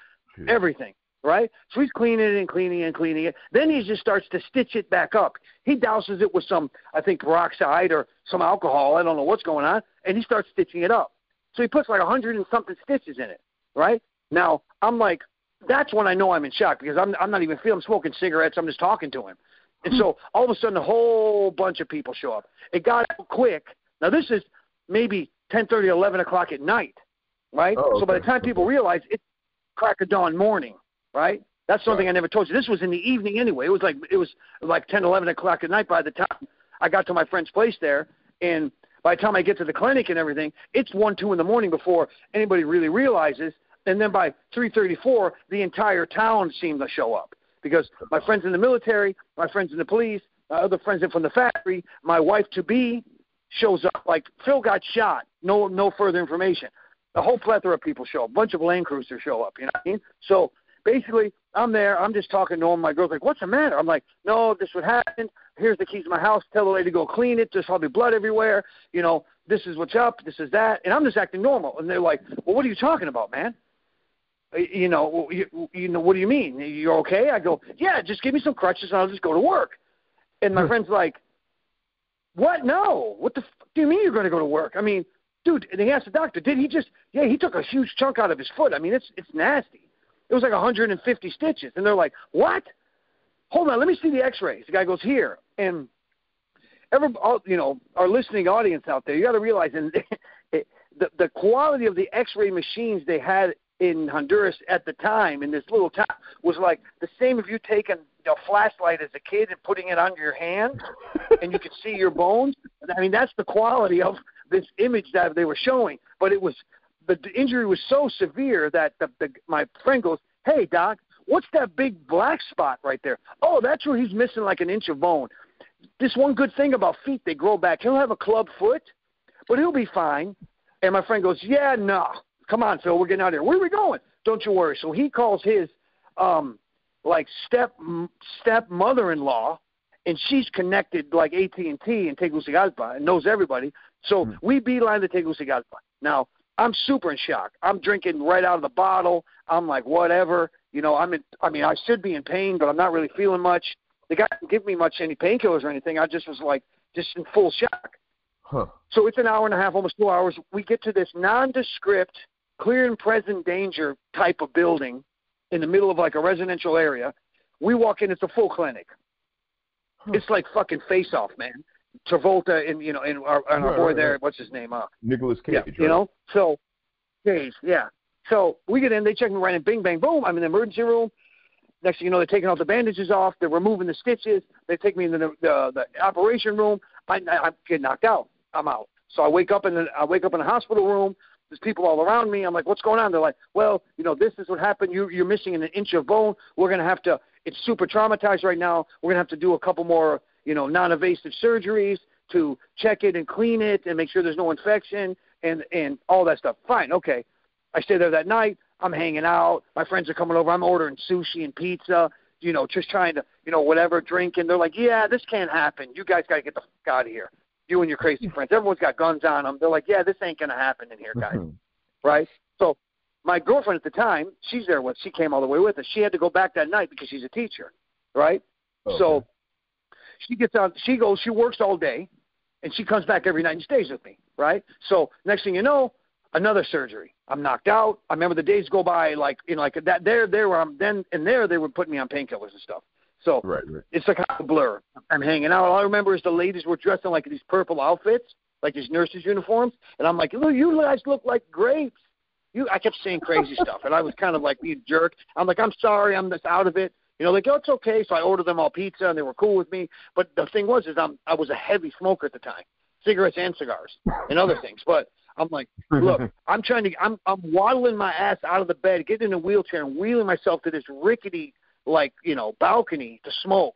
everything. Right? So he's cleaning it and cleaning it and cleaning it. Then he just starts to stitch it back up. He douses it with some, I think, peroxide or some alcohol. I don't know what's going on. And he starts stitching it up. So he puts like a hundred and something stitches in it. Right? Now I'm like, that's when I know I'm in shock because I'm I'm not even feeling I'm smoking cigarettes. I'm just talking to him. And so all of a sudden, a whole bunch of people show up. It got out quick. Now this is maybe ten thirty, eleven o'clock at night, right? Oh, okay. So by the time people realize it's crack of dawn morning, right? That's something I never told you. This was in the evening anyway. It was like it was like ten, eleven o'clock at night by the time I got to my friend's place there, and by the time I get to the clinic and everything, it's one, two in the morning before anybody really realizes. And then by three thirty-four, the entire town seemed to show up because my friends in the military, my friends in the police, my other friends from the factory, my wife to be shows up. Like Phil got shot. No, no further information. A whole plethora of people show up. A bunch of Land Cruisers show up. You know what I mean? So basically, I'm there. I'm just talking to him. My girl's like, "What's the matter?" I'm like, "No, this would happen. Here's the keys to my house. Tell the lady to go clean it. There's probably blood everywhere. You know, this is what's up. This is that." And I'm just acting normal. And they're like, "Well, what are you talking about, man?" Uh, you know, you, you know, what do you mean? You're okay? I go, yeah, just give me some crutches and I'll just go to work. And my hmm. friend's like, what? No. What the f- do you mean you're going to go to work? I mean, dude, and he asked the doctor, did he just, yeah, he took a huge chunk out of his foot. I mean, it's, it's nasty. It was like 150 stitches. And they're like, what? Hold on, let me see the x-rays. The guy goes, here. And every, all, you know, our listening audience out there, you got to realize, and it, the, the quality of the x-ray machines they had in Honduras at the time in this little town was like the same if you taken a flashlight as a kid and putting it under your hand and you could see your bones. I mean, that's the quality of this image that they were showing. But it was the, the injury was so severe that the, the, my friend goes, "Hey, doc, what's that big black spot right there? Oh, that's where he's missing like an inch of bone. This one good thing about feet, they grow back. He'll have a club foot, but he'll be fine." And my friend goes, "Yeah, no." Come on, Phil, we're getting out of here. Where are we going? Don't you worry. So he calls his um like step step mother-in-law, and she's connected like AT and T in Tegucigalpa and knows everybody. So mm-hmm. we beeline to Tegucigalpa. Now I'm super in shock. I'm drinking right out of the bottle. I'm like whatever. You know, I'm in. I mean, I should be in pain, but I'm not really feeling much. The guy didn't give me much any painkillers or anything. I just was like just in full shock. Huh. So it's an hour and a half, almost two hours. We get to this nondescript clear and present danger type of building in the middle of like a residential area. We walk in, it's a full clinic. Huh. It's like fucking face off, man. Travolta and you know, and our, and our right, boy right, there, right. what's his name? Uh, Nicolas Cage. Yeah, you know, so Cage, yeah. So we get in, they check me right in, bing, bang, boom. I'm in the emergency room. Next thing you know, they're taking all the bandages off. They're removing the stitches. They take me into the the, the operation room. I, I I get knocked out. I'm out. So I wake up in the I wake up in the hospital room. There's people all around me. I'm like, what's going on? They're like, well, you know, this is what happened. You, you're missing an inch of bone. We're going to have to, it's super traumatized right now. We're going to have to do a couple more, you know, non-invasive surgeries to check it and clean it and make sure there's no infection and, and all that stuff. Fine. Okay. I stay there that night. I'm hanging out. My friends are coming over. I'm ordering sushi and pizza, you know, just trying to, you know, whatever, drinking. They're like, yeah, this can't happen. You guys got to get the fuck out of here you and your crazy friends. Everyone's got guns on them. They're like, yeah, this ain't gonna happen in here, guys. Mm-hmm. right? So my girlfriend at the time, she's there with. She came all the way with us. She had to go back that night because she's a teacher, right? Okay. So she gets on. She goes. She works all day, and she comes back every night and stays with me, right? So next thing you know, another surgery. I'm knocked out. I remember the days go by like you know like that. There, there where I'm then and there they would put me on painkillers and stuff. So right, right. it's like a blur. I'm hanging out. All I remember is the ladies were dressed in like these purple outfits, like these nurses' uniforms, and I'm like, look, you guys look like grapes. You, I kept saying crazy stuff, and I was kind of like being jerk. I'm like, I'm sorry, I'm just out of it. You know, like, oh, it's okay. So I ordered them all pizza, and they were cool with me. But the thing was, is I'm I was a heavy smoker at the time, cigarettes and cigars and other things. But I'm like, look, I'm trying to, I'm, I'm waddling my ass out of the bed, getting in a wheelchair, and wheeling myself to this rickety, like, you know, balcony to smoke.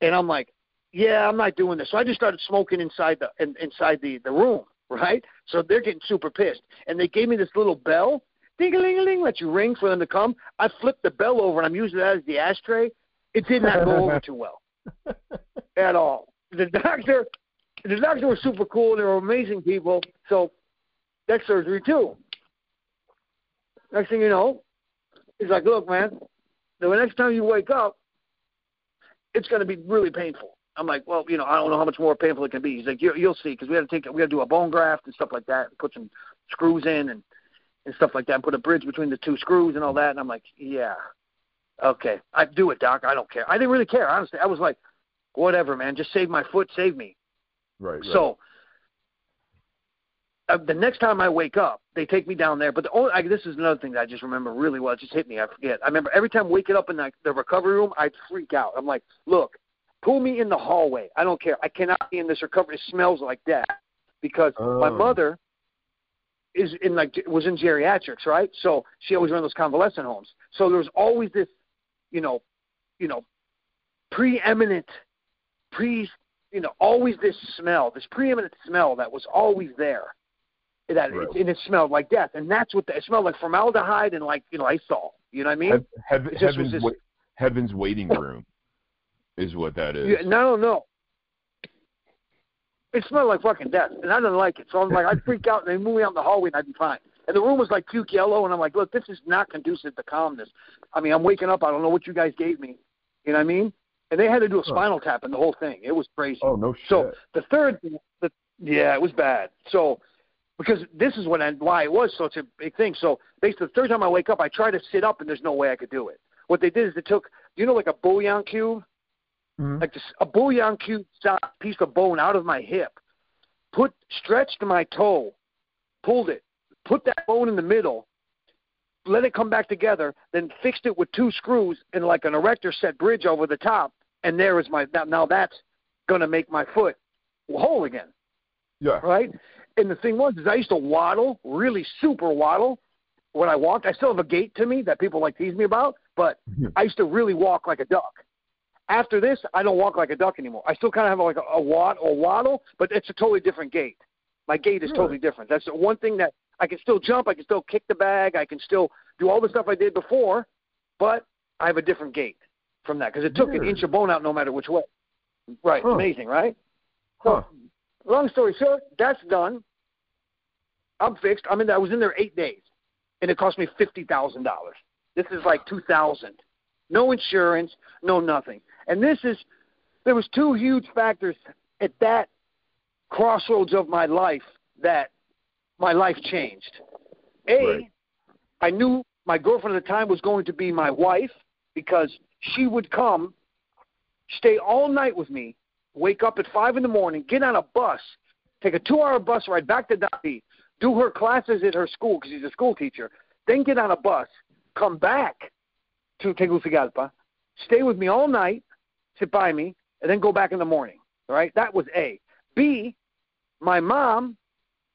And I'm like, yeah, I'm not doing this. So I just started smoking inside the in, inside the the room, right? So they're getting super pissed, and they gave me this little bell, ding a ling a ling, let you ring for them to come. I flipped the bell over, and I'm using that as the ashtray. It did not go over too well at all. The doctor, the doctor was super cool. They were amazing people. So that surgery too. Next thing you know, he's like, "Look, man, the next time you wake up, it's going to be really painful." I'm like, "Well, you know, I don't know how much more painful it can be." He's like, you, "You'll see, because we had to take, we had to do a bone graft and stuff like that, and put some screws in and and stuff like that, and put a bridge between the two screws and all that." And I'm like, "Yeah, okay, I do it, doc. I don't care. I didn't really care, honestly. I was like, whatever, man. Just save my foot, save me." Right. right. So uh, the next time I wake up, they take me down there. But the only I, this is another thing that I just remember really well. It just hit me. I forget. I remember every time waking up in the, the recovery room, I'd freak out. I'm like, look, pull me in the hallway. I don't care. I cannot be in this recovery. It smells like death because Oh. my mother is in like was in geriatrics, right? So she always ran those convalescent homes. So there was always this, you know, you know, preeminent, pre, you know, always this smell, this preeminent smell that was always there. That Right. and it smelled like death, and that's what the, it smelled like formaldehyde and like you know Lysol. You know what I mean? Hev- hev- It just heaven's, wa- heaven's waiting room is what that is. Yeah, no, no. It smelled like fucking death, and I didn't like it. So I'm like, I'd freak out, and they move me out in the hallway, and I'd be fine. And the room was like puke yellow, and I'm like, look, this is not conducive to calmness. I mean, I'm waking up, I don't know what you guys gave me. You know what I mean? And they had to do a spinal tap and the whole thing. It was crazy. Oh no shit. So the third, the yeah, it was bad. So because this is what I, why it was such a big thing. So basically, the third time I wake up, I try to sit up, and there's no way I could do it. What they did is they took, you know, like a bouillon cube, Mhm. like this, a bouillon cube piece of bone out of my hip, put stretched my toe, pulled it, put that bone in the middle, let it come back together, then fixed it with two screws and like an erector set bridge over the top, and there is my now, now that's gonna make my foot whole again, yeah. right? And the thing was, is I used to waddle, really super waddle, when I walked. I still have a gait to me that people like tease me about, but Mhm. I used to really walk like a duck. After this, I don't walk like a duck anymore. I still kind of have like a, a wad or waddle, but it's a totally different gait. My gait is Really? totally different. That's the one thing that I can still jump, I can still kick the bag, I can still do all the stuff I did before, but I have a different gait from that because it took an inch of bone out no matter which way. Right, Huh. amazing, right? Huh. Long story short, that's done. I'm fixed. I'm in. There, I was in there eight days, and it cost me fifty thousand dollars. This is like two thousand. No insurance, no nothing. And this is there was two huge factors at that crossroads of my life that my life changed. A, Right. I knew my girlfriend at the time was going to be my wife because she would come, stay all night with me, wake up at five in the morning, get on a bus, take a two-hour bus ride back to Danlí, do her classes at her school because she's a school teacher, then get on a bus, come back to Tegucigalpa, stay with me all night, sit by me, and then go back in the morning. All right, that was A. B, my mom,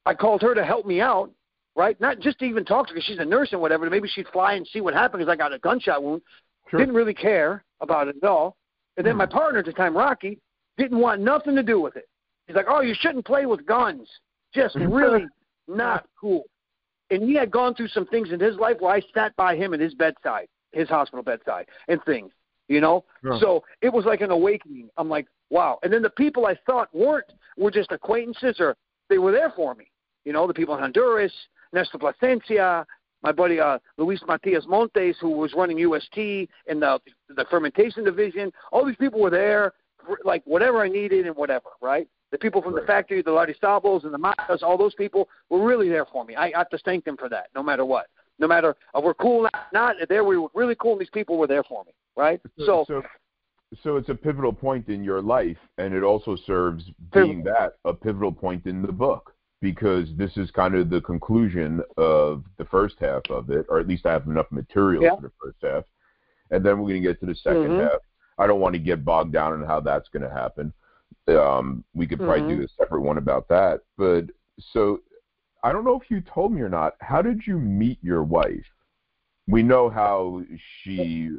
I called her to help me out, right? Not just to even talk to her because she's a nurse and whatever. Maybe she'd fly and see what happened because I got a gunshot wound. Sure. Didn't really care about it at all. And then Hmm. my partner at the time, Rocky, didn't want nothing to do with it. He's like, "Oh, you shouldn't play with guns. Just really not cool." And he had gone through some things in his life where I sat by him at his bedside, his hospital bedside, and things, you know. Sure. So it was like an awakening. I'm like, wow. And then the people I thought weren't were just acquaintances, or they were there for me. You know, the people in Honduras, Nestor Plasencia, my buddy uh, Luis Matias Montes, who was running UST in the the fermentation division. All these people were there, for, like whatever I needed and whatever, right? The people from the factory, the Larisabos and the Matas, all those people were really there for me. I have to thank them for that, no matter what. No matter uh, we're cool, not, not there. We were really cool, and these people were there for me, right? So, so so it's a pivotal point in your life and it also serves being that a pivotal point in the book because this is kind of the conclusion of the first half of it or at least I have enough material Yeah. for the first half and then we're going to get to the 2nd Mhm. half I don't want to get bogged down in how that's going to happen um, we could probably Mhm. do a separate one about that but so I don't know if you told me or not. How did you meet your wife? We know how she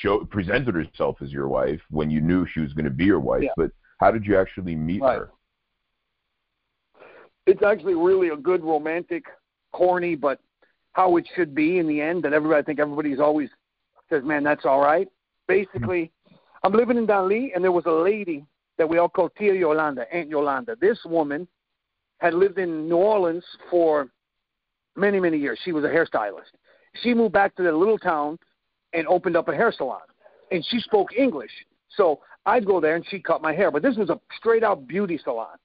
show, presented herself as your wife when you knew she was going to be your wife, Yeah. but how did you actually meet Right. her? It's actually really a good romantic, corny, but how it should be in the end. That everybody, I think everybody's always says, "Man, that's all right." Basically, I'm living in Danlí, and there was a lady that we all call Tia Yolanda, Aunt Yolanda. This woman had lived in New Orleans for many, many years. She was a hairstylist. She moved back to the little town and opened up a hair salon, and she spoke English. So I'd go there and she'd cut my hair. But this was a straight out beauty salon.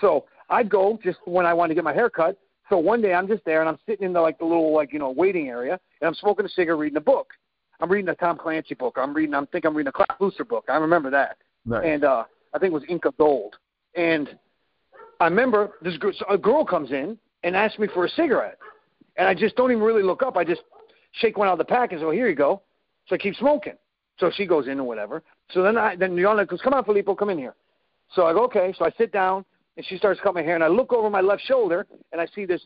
So I'd go just when I wanted to get my hair cut. So one day I'm just there and I'm sitting in the like the little like you know waiting area and I'm smoking a cigarette, reading a book. I'm reading a Tom Clancy book. I'm reading. I'm think I'm reading a Clive Cussler book. I remember that. Nice. And uh, I think it was Inca Gold. And I remember this girl, a girl comes in and asks me for a cigarette, and I just don't even really look up. I just shake one out of the pack and say, "Oh, here you go." So I keep smoking. So she goes in or whatever. So then I then Yolanda goes, "Come on, Filippo, come in here." So I go, "Okay." So I sit down and she starts cutting my hair, and I look over my left shoulder and I see this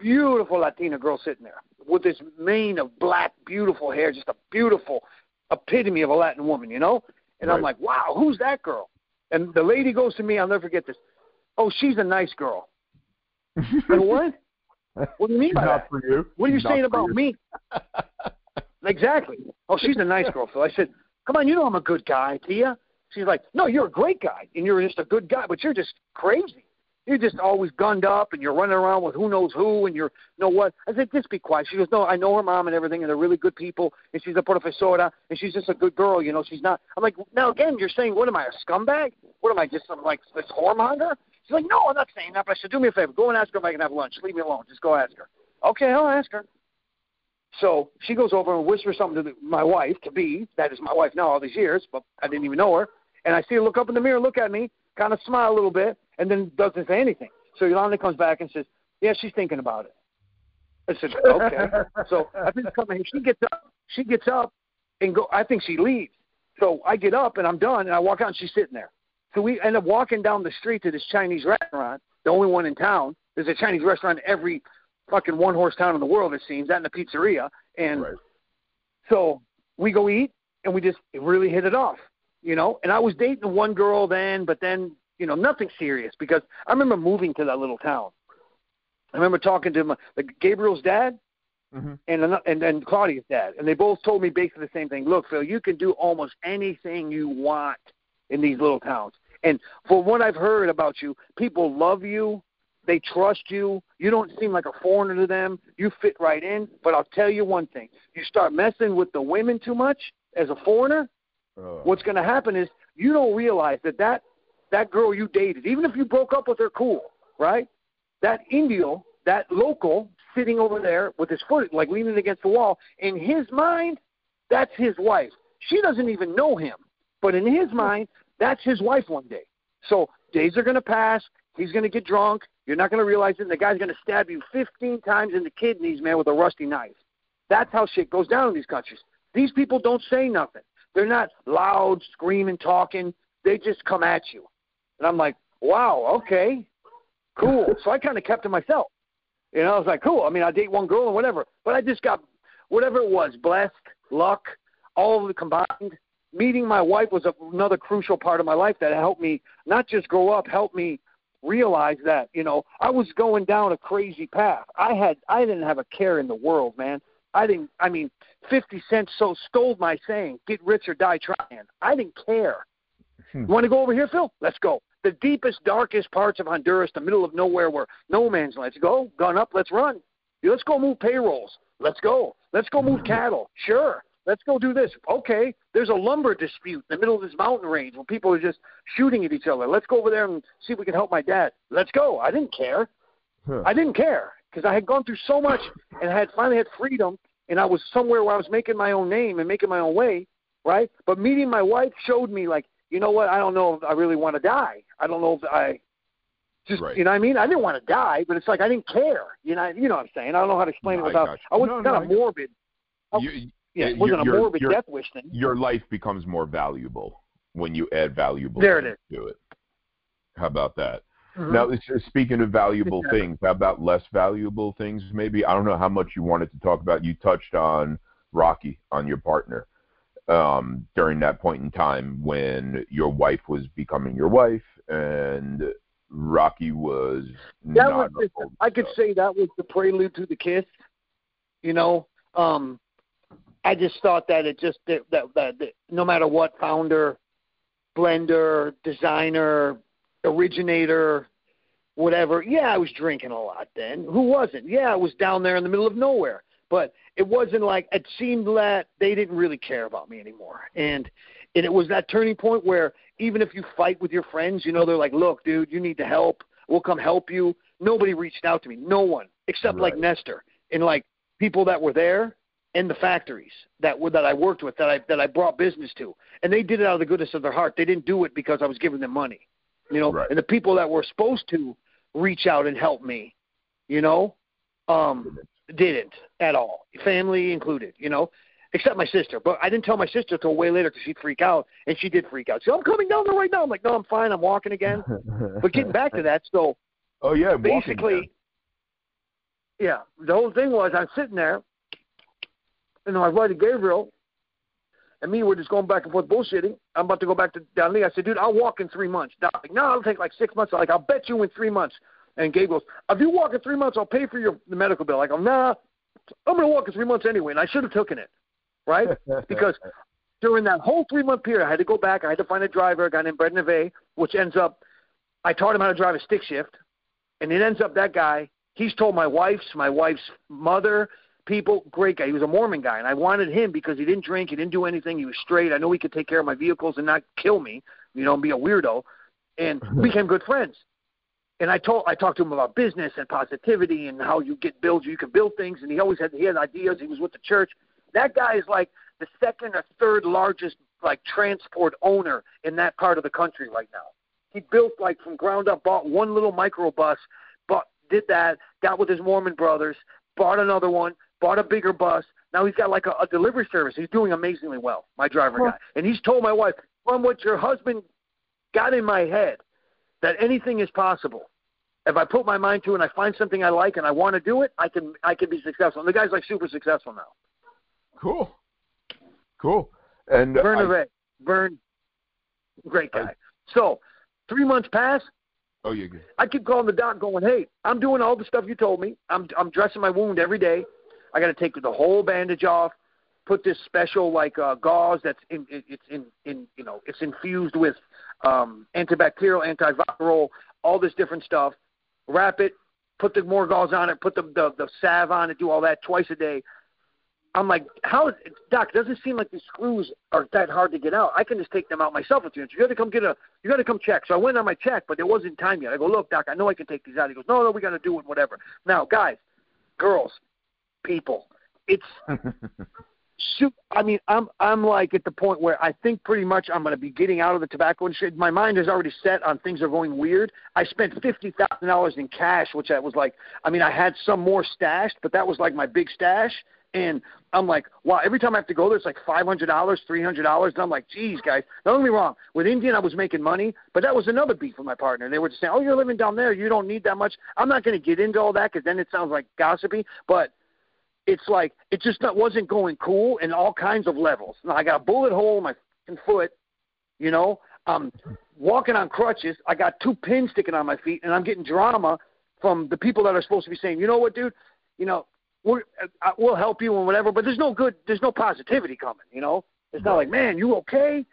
beautiful Latina girl sitting there with this mane of black, beautiful hair, just a beautiful epitome of a Latin woman, you know. And I'm like, "Wow, who's that girl?" And the lady goes to me, I'll never forget this. Oh, she's a nice girl. And what? What do you mean by Not that? for you. What are you not saying about you. me? Exactly. Oh, she's a nice girl, Phil. I said, come on, you know I'm a good guy, Tia. She's like, no, you're a great guy, and you're just a good guy, but you're just crazy. You're just always gunned up, and you're running around with who knows who, and you're, you know what? I said, just be quiet. She goes, no, I know her mom and everything, and they're really good people, and she's a profesora, and she's just a good girl, you know. She's not. I'm like, now again, you're saying, what am I, a scumbag? What am I, just some like this whoremonger? She's like, no, I'm not saying that, but I said, do me a favor, go and ask her if I can have lunch. Leave me alone. Just go ask her. Okay, I'll ask her. So she goes over and whispers something to the, my wife, to be, that is my wife now all these years, but I didn't even know her. And I see her look up in the mirror, look at me, kind of smile a little bit, and then doesn't say anything. So Yolanda comes back and says, yeah, she's thinking about it. I said, okay. so I think coming here. She gets up, she gets up and go, I think she leaves. So I get up and I'm done and I walk out and she's sitting there. So we end up walking down the street to this Chinese restaurant, the only one in town. There's a Chinese restaurant in every fucking one horse town in the world, it seems, that and a pizzeria. And Right. so we go eat and we just really hit it off, you know. And I was dating one girl then, but then, you know, nothing serious because I remember moving to that little town. I remember talking to my, like Gabriel's dad Mhm. and and and Claudia's dad, and they both told me basically the same thing. Look, Phil, you can do almost anything you want in these little towns. And for what I've heard about you, people love you. They trust you. You don't seem like a foreigner to them. You fit right in. But I'll tell you one thing: you start messing with the women too much as a foreigner, Oh. what's going to happen is you don't realize that that that girl you dated, even if you broke up with her, cool, right? That Indio, that local, sitting over there with his foot like leaning against the wall, in his mind, that's his wife. She doesn't even know him, but in his mind, that's his wife one day. So days are going to pass. He's going to get drunk. You're not going to realize it. And the guy's going to stab you 15 times in the kidneys, man, with a rusty knife. That's how shit goes down in these countries. These people don't say nothing. They're not loud, screaming, talking. They just come at you. And I'm like, wow, okay, cool. so I kind of kept to myself. You know, I was like, cool. I mean, I date one girl and whatever. But I just got whatever it was, blessed, luck, all of it combined. Meeting my wife was a, another crucial part of my life that helped me not just grow up, helped me realize that you know I was going down a crazy path. I had I didn't have a care in the world, man. I didn't. I mean, Fifty Cent so stole my saying, "Get rich or die trying." I didn't care. Hmm. Want to go over here, Phil? Let's go. The deepest, darkest parts of Honduras, the middle of nowhere, where no man's land. Let's go. Gun up. Let's run. Let's go move payrolls. Let's go. Let's go move cattle. Sure. Let's go do this. Okay. There's a lumber dispute in the middle of this mountain range where people are just shooting at each other. Let's go over there and see if we can help my dad. Let's go. I didn't care. Huh. I didn't care because I had gone through so much and I had finally had freedom and I was somewhere where I was making my own name and making my own way, right? But meeting my wife showed me like, you know what? I don't know if I really want to die. I don't know if I just, Right. you know what I mean? I didn't want to die, but it's like I didn't care. You know, you know what I'm saying? I don't know how to explain No, it I without. you. I wasn't No, kind no, of I morbid. Oh, You- Yeah, it wasn't your- a morbid your- death wish thing. your life becomes more valuable when you add valuable There it is. to it. How about that? Mm-hmm. Now, speaking of valuable things, how about less valuable things? Maybe I don't know how much you wanted to talk about. You touched on Rocky, on your partner, um, during that point in time when your wife was becoming your wife, and Rocky was. That was the, I could say that was the prelude to the kiss. You know, um, I just thought that it just that, that, that, that no matter what founder, blender, designer, originator, whatever. Yeah, I was drinking a lot then. Who wasn't? Yeah, I was down there in the middle of nowhere. But it wasn't like it seemed that they didn't really care about me anymore. And and it was that turning point where even if you fight with your friends, you know, they're like, Look, dude, you need to help. We'll come help you. Nobody reached out to me. No one. Except right. like Nestor. And like people that were there in the factories that were that I worked with that I that I brought business to. And they did it out of the goodness of their heart. They didn't do it because I was giving them money you know, right. and the people that were supposed to reach out and help me, you know, um, didn't at all, family included, you know, except my sister. But I didn't tell my sister till way later because she'd freak out, and she did freak out. So I'm coming down there right now. I'm like, no, I'm fine. I'm walking again. but getting back to that, so oh yeah, basically, yeah, the whole thing was I'm sitting there, and my buddy Gabriel and me were just going back and forth bullshitting. I'm about to go back to Danlí. I said, dude, I'll walk in three months. Don, like, no, it'll take like six months. I'm like, I'll bet you in three months. And Gabe goes, if you walk in three months, I'll pay for your the medical bill. I go, nah, I'm going to walk in three months anyway. And I should have taken it, right? because during that whole three month period, I had to go back. I had to find a driver, a guy named Brett Neve, which ends up, I taught him how to drive a stick shift. And it ends up that guy, he's told my wife's, my wife's mother, people, great guy. He was a Mormon guy, and I wanted him because he didn't drink, he didn't do anything, he was straight. I know he could take care of my vehicles and not kill me, you know, and be a weirdo. And we became good friends. And I told I talked to him about business and positivity and how you get build you can build things and he always had he had ideas. He was with the church. That guy is like the second or third largest like transport owner in that part of the country right now. He built like from ground up, bought one little microbus, bought did that, got with his Mormon brothers, bought another one, bought a bigger bus. Now he's got like a, a delivery service. He's doing amazingly well, my driver guy. And he's told my wife, from what your husband got in my head, that anything is possible. If I put my mind to it and I find something I like and I want to do it, I can I can be successful. And the guy's like super successful now. Cool. Cool. And uh, Vern I, Vern, great guy. I, so three months pass. Oh, you're good. I keep calling the doc, going, "Hey, I'm doing all the stuff you told me. I'm I'm dressing my wound every day. I got to take the whole bandage off, put this special like uh, gauze that's in it's in in you know it's infused with um, antibacterial, antiviral, all this different stuff. Wrap it, put the more gauze on it, put the the, the salve on it, do all that twice a day. I'm like, how, Doc? Doesn't seem like these screws are that hard to get out. I can just take them out myself if you. You got to come get a, you got to come check. So I went on my check, but there wasn't time yet. I go, look, Doc, I know I can take these out. He goes, no, no, we got to do it, whatever. Now, guys, girls, people. It's I mean, I'm I'm like at the point where I think pretty much I'm going to be getting out of the tobacco industry. My mind is already set on things are going weird. I spent fifty thousand dollars in cash, which I was like, I mean, I had some more stashed, but that was like my big stash. And I'm like, wow, every time I have to go there, it's like five hundred dollars, three hundred dollars. And I'm like, geez, guys, don't get me wrong. With Indian, I was making money, but that was another beef with my partner. They were just saying, oh, you're living down there, you don't need that much. I'm not going to get into all that because then it sounds like gossipy. But it's like it just not, wasn't going cool in all kinds of levels. Now I got a bullet hole in my foot, you know. I'm walking on crutches. I got two pins sticking on my feet, and I'm getting drama from the people that are supposed to be saying, you know what, dude, you know, we're, uh, we'll help you and whatever. But there's no good, there's no positivity coming. You know, it's not like, man, you okay?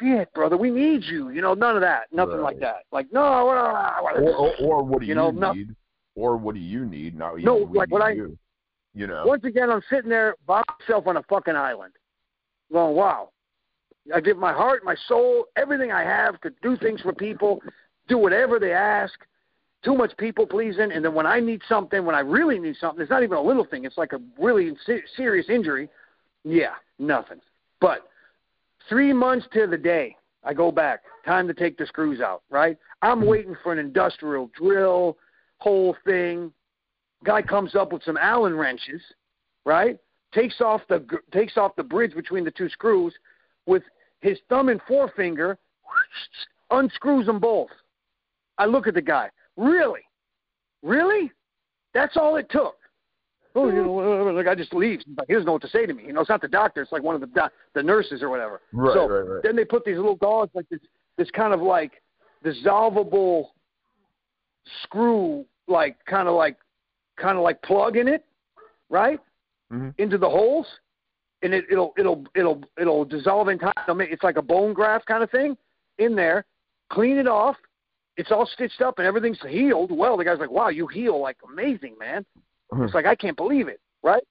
Shit, brother, we need you. You know, none of that, nothing right. like that. Like, no, or, or, or what do you, you know, need? No, or what do you need? Not no, like what I. You. You know. Once again, I'm sitting there by myself on a fucking island, going, "Wow." I give my heart, my soul, everything I have to do things for people, do whatever they ask. Too much people pleasing, and then when I need something, when I really need something, it's not even a little thing. It's like a really serious injury. Yeah, nothing. But three months to the day, I go back. Time to take the screws out. Right? I'm waiting for an industrial drill, whole thing. Guy comes up with some Allen wrenches, right? Takes off the takes off the bridge between the two screws with his thumb and forefinger, unscrews them both. I look at the guy. Really? Really? That's all it took. Oh, you know, the guy just leaves. But he doesn't know what to say to me. You know, it's not the doctor. It's like one of the doc- the nurses or whatever. Right, so right, right. then they put these little gauze, like this, this kind of like dissolvable screw, like kind of like, kind of like plug in it, right, Mhm. into the holes, and it, it'll it'll it'll it'll dissolve in time. It's like a bone graft kind of thing in there. Clean it off. It's all stitched up and everything's healed. Well, the guy's like, "Wow, you heal like amazing, man." It's like I can't believe it, right?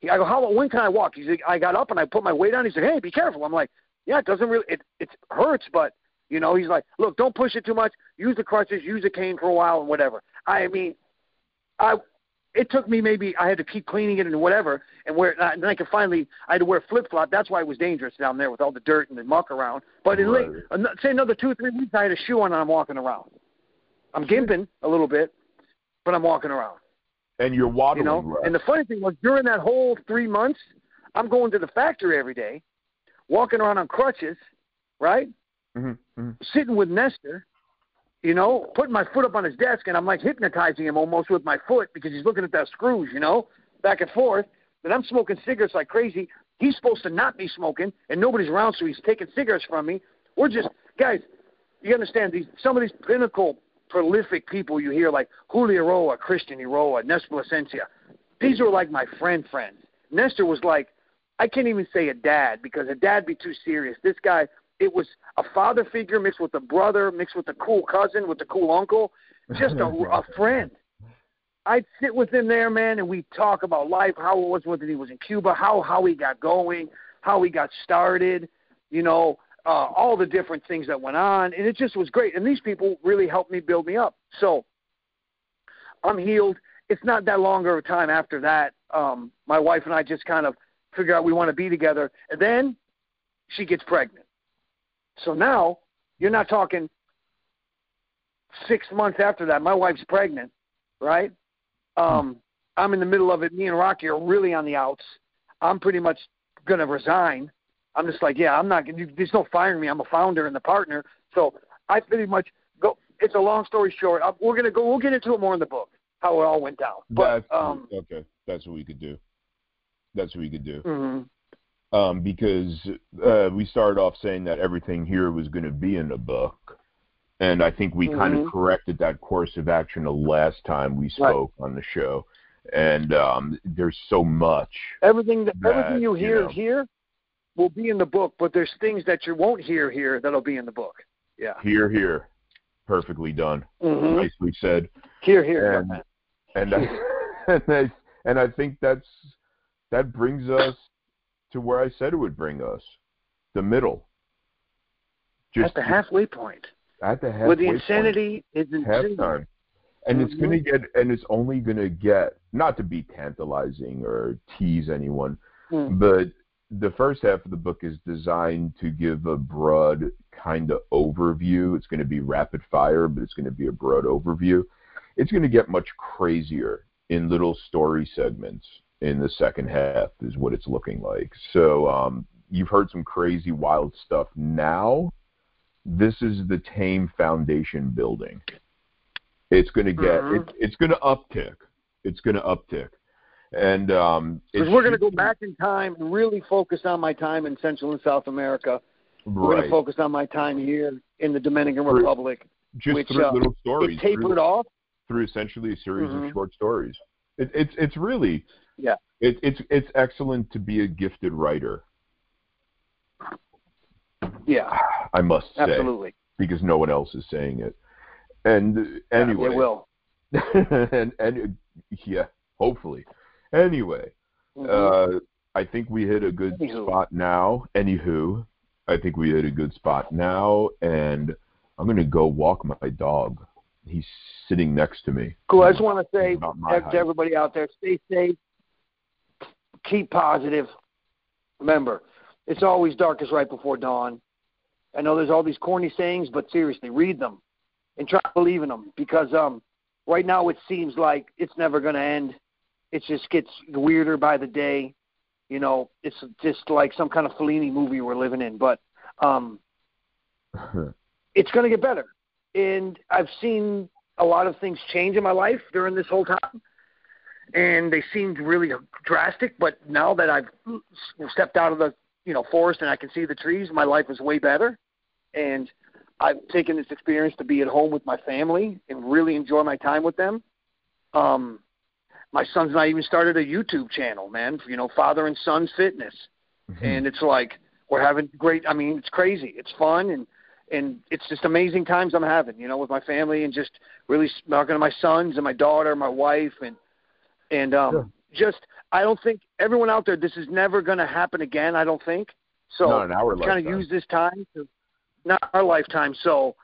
He, I go, "How? When can I walk?" He's like, "I got up and I put my weight on." He's like, "Hey, be careful." I'm like, "Yeah, it doesn't really. It it hurts, but you know." He's like, "Look, don't push it too much. Use the crutches, use a cane for a while, and whatever." I mean, I it took me maybe I had to keep cleaning it and whatever, and where and then I could finally I had to wear flip flop. That's why it was dangerous down there with all the dirt and the muck around. But in Right. like, an- say another two or three weeks, I had a shoe on and I'm walking around. I'm gimping a little bit, but I'm walking around. And you're You know, less. and the funny thing was during that whole three months, I'm going to the factory every day, walking around on crutches, right? Mhm, mhm. Sitting with Nestor, you know, putting my foot up on his desk, and I'm like hypnotizing him almost with my foot because he's looking at those screws, you know, back and forth. And I'm smoking cigarettes like crazy. He's supposed to not be smoking, and nobody's around, so he's taking cigarettes from me. We're just guys. You understand these? Some of these pinnacle, prolific people you hear, like Julio Eiroa, Christian Eiroa, Nestor Plasencia. These are like my friend friends. Nestor was like, I can't even say a dad because a dad be too serious. This guy, it was a father figure mixed with a brother, mixed with a cool cousin, with a cool uncle, just a, a friend. I'd sit with him there, man, and we'd talk about life, how it was when he was in Cuba, how how he got going, how he got started, you know, uh, all the different things that went on, and it just was great. And these people really helped me build me up. So I'm healed. It's not that long of a time after that. Um, my wife and I just kind of figure out we want to be together, and then she gets pregnant. So now you're not talking six months after that. My wife's pregnant, right? Um, I'm in the middle of it. Me and Rocky are really on the outs. I'm pretty much going to resign. I'm just like, yeah, I'm not. Gonna there's no firing me. I'm a founder and the partner. So I pretty much go. It's a long story short. Uh, We're gonna go. We'll get into it more in the book how it all went down. But That's um, okay. That's what we could do. That's what we could do. mhm. Um, because uh, we started off saying that everything here was going to be in the book, and I think we kind of Mhm. corrected that course of action the last time we spoke on the show. And um, there's so much. everything that, that, everything you you hear know. here will be in the book. But there's things that you won't hear here that'll be in the book. Yeah. Here, here, perfectly done, Mm-hmm. nicely said. Here, here. And- and I, and I and I think that's that brings us to where I said it would bring us, the middle. At the halfway point, at the halfway where the point, insanity is in halftime, and it's gonna get and it's only gonna get not to be tantalizing or tease anyone, Mm. but the first half of the book is designed to give a broad kind of overview. It's going to be rapid fire, but it's going to be a broad overview. It's going to get much crazier in little story segments in the second half, is what it's looking like. So um, you've heard some crazy, wild stuff. Now, this is the tame foundation building. It's going to get Mhm. it, it's going to uptick. It's going to uptick. And um, we're going to go back in time and really focus on my time in Central and South America. We're going to focus on my time here in the Dominican For- Republic. just which, through uh, little stories, It tapered through, off. through essentially a series Mhm. of short stories. It, it's it's really Yeah. It, it's it's excellent to be a gifted writer. Yeah, I must say absolutely. because no one else is saying it. And Yeah, anyway, it will. and and yeah, hopefully. Anyway, Mhm. uh, I think we hit a good Anywho. spot now. Anywho, I think we hit a good spot now, and I'm gonna go walk my dog. He's sitting next to me. cool. I just want to say About my to, height. to everybody out there, stay safe, keep positive. Remember, it's always darkest right before dawn. I know there's all these corny sayings, but seriously, read them and try to believe in them because um, right now it seems like it's never going to end. It just gets weirder by the day. You know, it's just like some kind of Fellini movie we're living in. But um, it's going to get better. and I've seen a lot of things change in my life during this whole time, and they seemed really drastic. But now that I've stepped out of the you know forest and I can see the trees, my life is way better, and I've taken this experience to be at home with my family and really enjoy my time with them. Um, my son's and I even started a YouTube channel, man. You know, father and son fitness, mm-hmm. and it's like we're having great. I mean, it's crazy. It's fun and and it's just amazing times I'm having, you know, with my family and just really talking to my sons and my daughter, my wife, and and um, sure. just I don't think everyone out there. This is never going to happen again. I don't think. So not in our kind of use this time to not our lifetime. So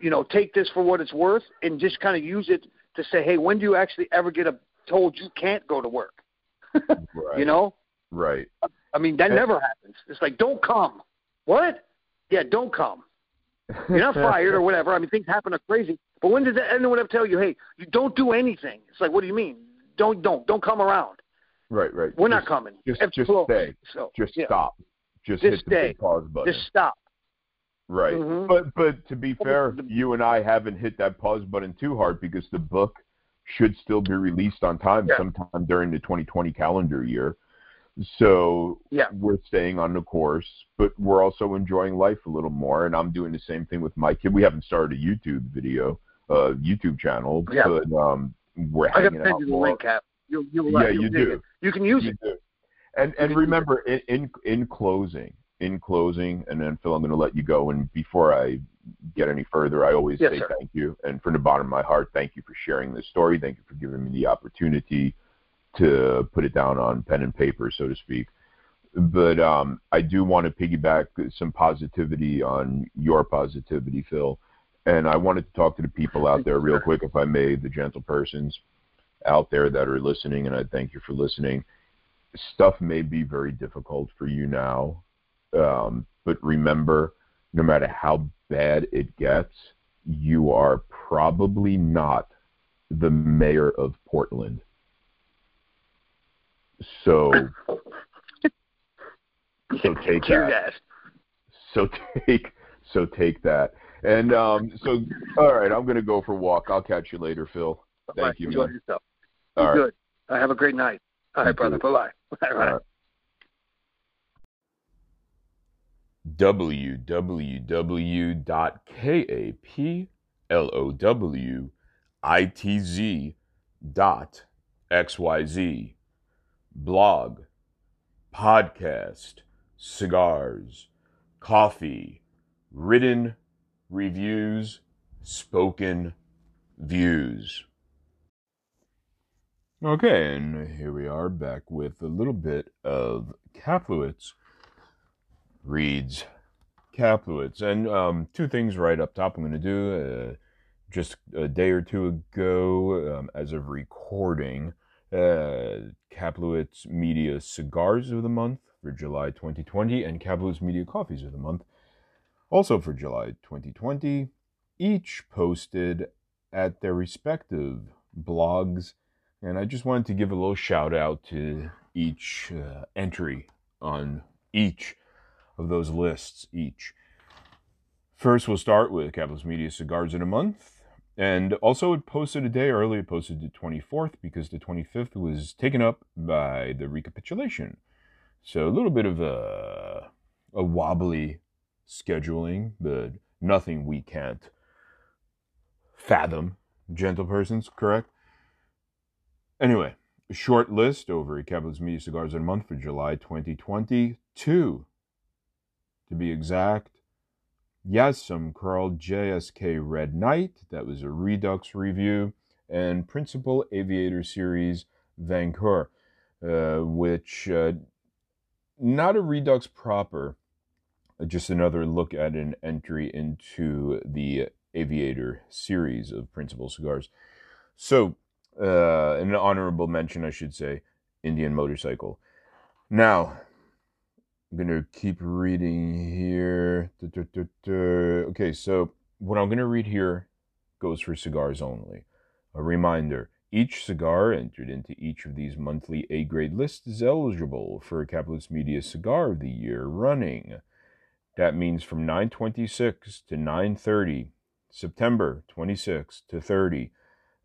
you know, take this for what it's worth and just kind of use it to say, hey, when do you actually ever get a told you can't go to work? right. You know. Right. I mean, that and, never happens. It's like, don't come. What? Yeah, don't come. You're not fired or whatever. I mean, things happen are crazy. But when does anyone ever tell you, hey, you don't do anything? It's like, what do you mean? Don't don't don't come around. Right, right. We're just, not coming. Just just stay. So, just yeah. stop. Just, just hit the big pause button. Just stop. Right. Mm-hmm. But but to be fair, you and I haven't hit that pause button too hard because the book should still be released on time yeah. sometime during the 2020 calendar year. So yeah. we're staying on the course, but we're also enjoying life a little more. And I'm doing the same thing with my kid. We haven't started a YouTube video, uh, YouTube channel, yeah. but um, we're I hanging out more. Link, Cap. You'll, you'll, yeah, you'll you do. It. You can use you it. Do. And and remember, in, in in closing, in closing, and then Phil, I'm going to let you go. And before I get any further, I always yes, say sir. thank you. And from the bottom of my heart, thank you for sharing this story. Thank you for giving me the opportunity to put it down on pen and paper, so to speak. But um, I do want to piggyback some positivity on your positivity, Phil. And I wanted to talk to the people out there real quick, if I may, the gentle persons out there that are listening, and I thank you for listening. Stuff may be very difficult for you now, um, but remember, no matter how bad it gets, you are probably not the mayor of Portland. So, so take that. So take so take that. And um, so, all right, I'm going to go for a walk. I'll catch you later, Phil. Thank right, you. Enjoy man. yourself. All right. good. Uh, have a great night. All right, brother. Bye bye. All right. www.kaplowitz.xyz blog, podcast, cigars, coffee, written reviews, spoken views. Okay, and here we are back with a little bit of Kaplowitz reads Kaplowitz. And um, two things right up top I'm going to do. Uh, just a day or two ago, um, as of recording, uh, Kaplowitz Media Cigars of the Month for July 2020 and Kaplowitz Media Coffees of the Month also for July 2020, each posted at their respective blogs. And I just wanted to give a little shout out to each uh, entry on each of those lists each. First, we'll start with Kaplowitz Media Cigars in a Month. And also, it posted a day early. It posted the 24th because the 25th was taken up by the recapitulation. So, a little bit of a, a wobbly scheduling, but nothing we can't fathom. Gentle persons, correct? Anyway, a short list over at Kaplowitz Media Cigars in a Month for July 2022. To be exact, yes, some Carl JSK Red Knight, that was a Redux review, and Principle Aviator Series Vancouver, uh, which uh, not a Redux proper, just another look at an entry into the Aviator series of Principle cigars. So, uh, an honorable mention, I should say, Indian Motorcycle. Now, I'm going to keep reading here. Okay, so what I'm going to read here goes for cigars only. A reminder each cigar entered into each of these monthly A grade lists is eligible for a Kaplowitz Media Cigar of the Year running. That means from 926 to 930 September 26 to 30. Uh,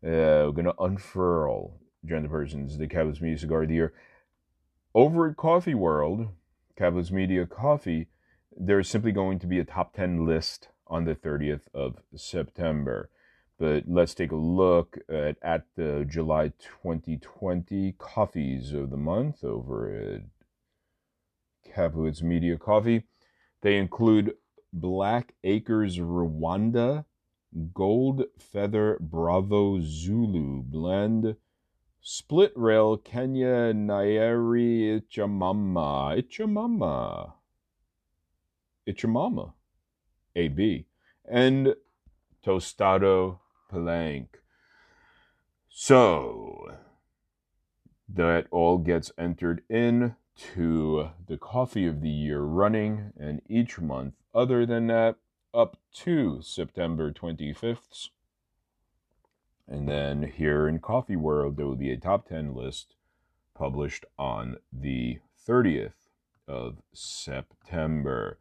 we're going to unfurl Gentle Persons, the Kaplowitz Media Cigar of the Year. Over at Coffee World, Kaplowitz Media Coffee, there's simply going to be a top 10 list on the 30th of September. But let's take a look at, at the July 2020 coffees of the month over at Kaplowitz Media Coffee. They include Black Acres Rwanda, Gold Feather Bravo Zulu blend, Split Rail Kenya Nyeri Ichamama, Ichamama, Ichamama, AB, and Tostado Palenque. So that all gets entered in to the coffee of the year running, and each month other than that, up to September 25th. And then here in Coffee World, there will be a top 10 list published on the 30th of September.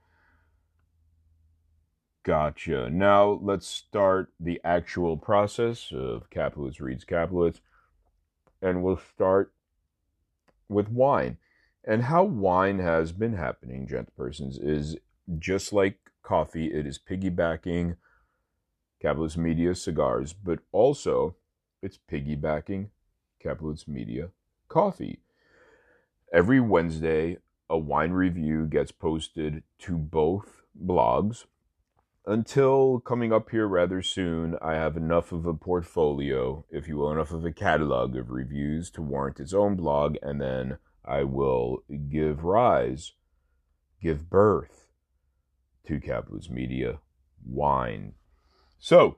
Gotcha. Now let's start the actual process of Kaplowitz Reads Kaplowitz. And we'll start with wine. And how wine has been happening, gentle persons, is just like coffee, it is piggybacking Kaplowitz Media cigars, but also it's piggybacking Kaplowitz Media coffee. Every Wednesday, a wine review gets posted to both blogs until coming up here rather soon, I have enough of a portfolio, if you will, enough of a catalog of reviews to warrant its own blog, and then I will give rise, give birth to Kaplowitz Media Wine. So,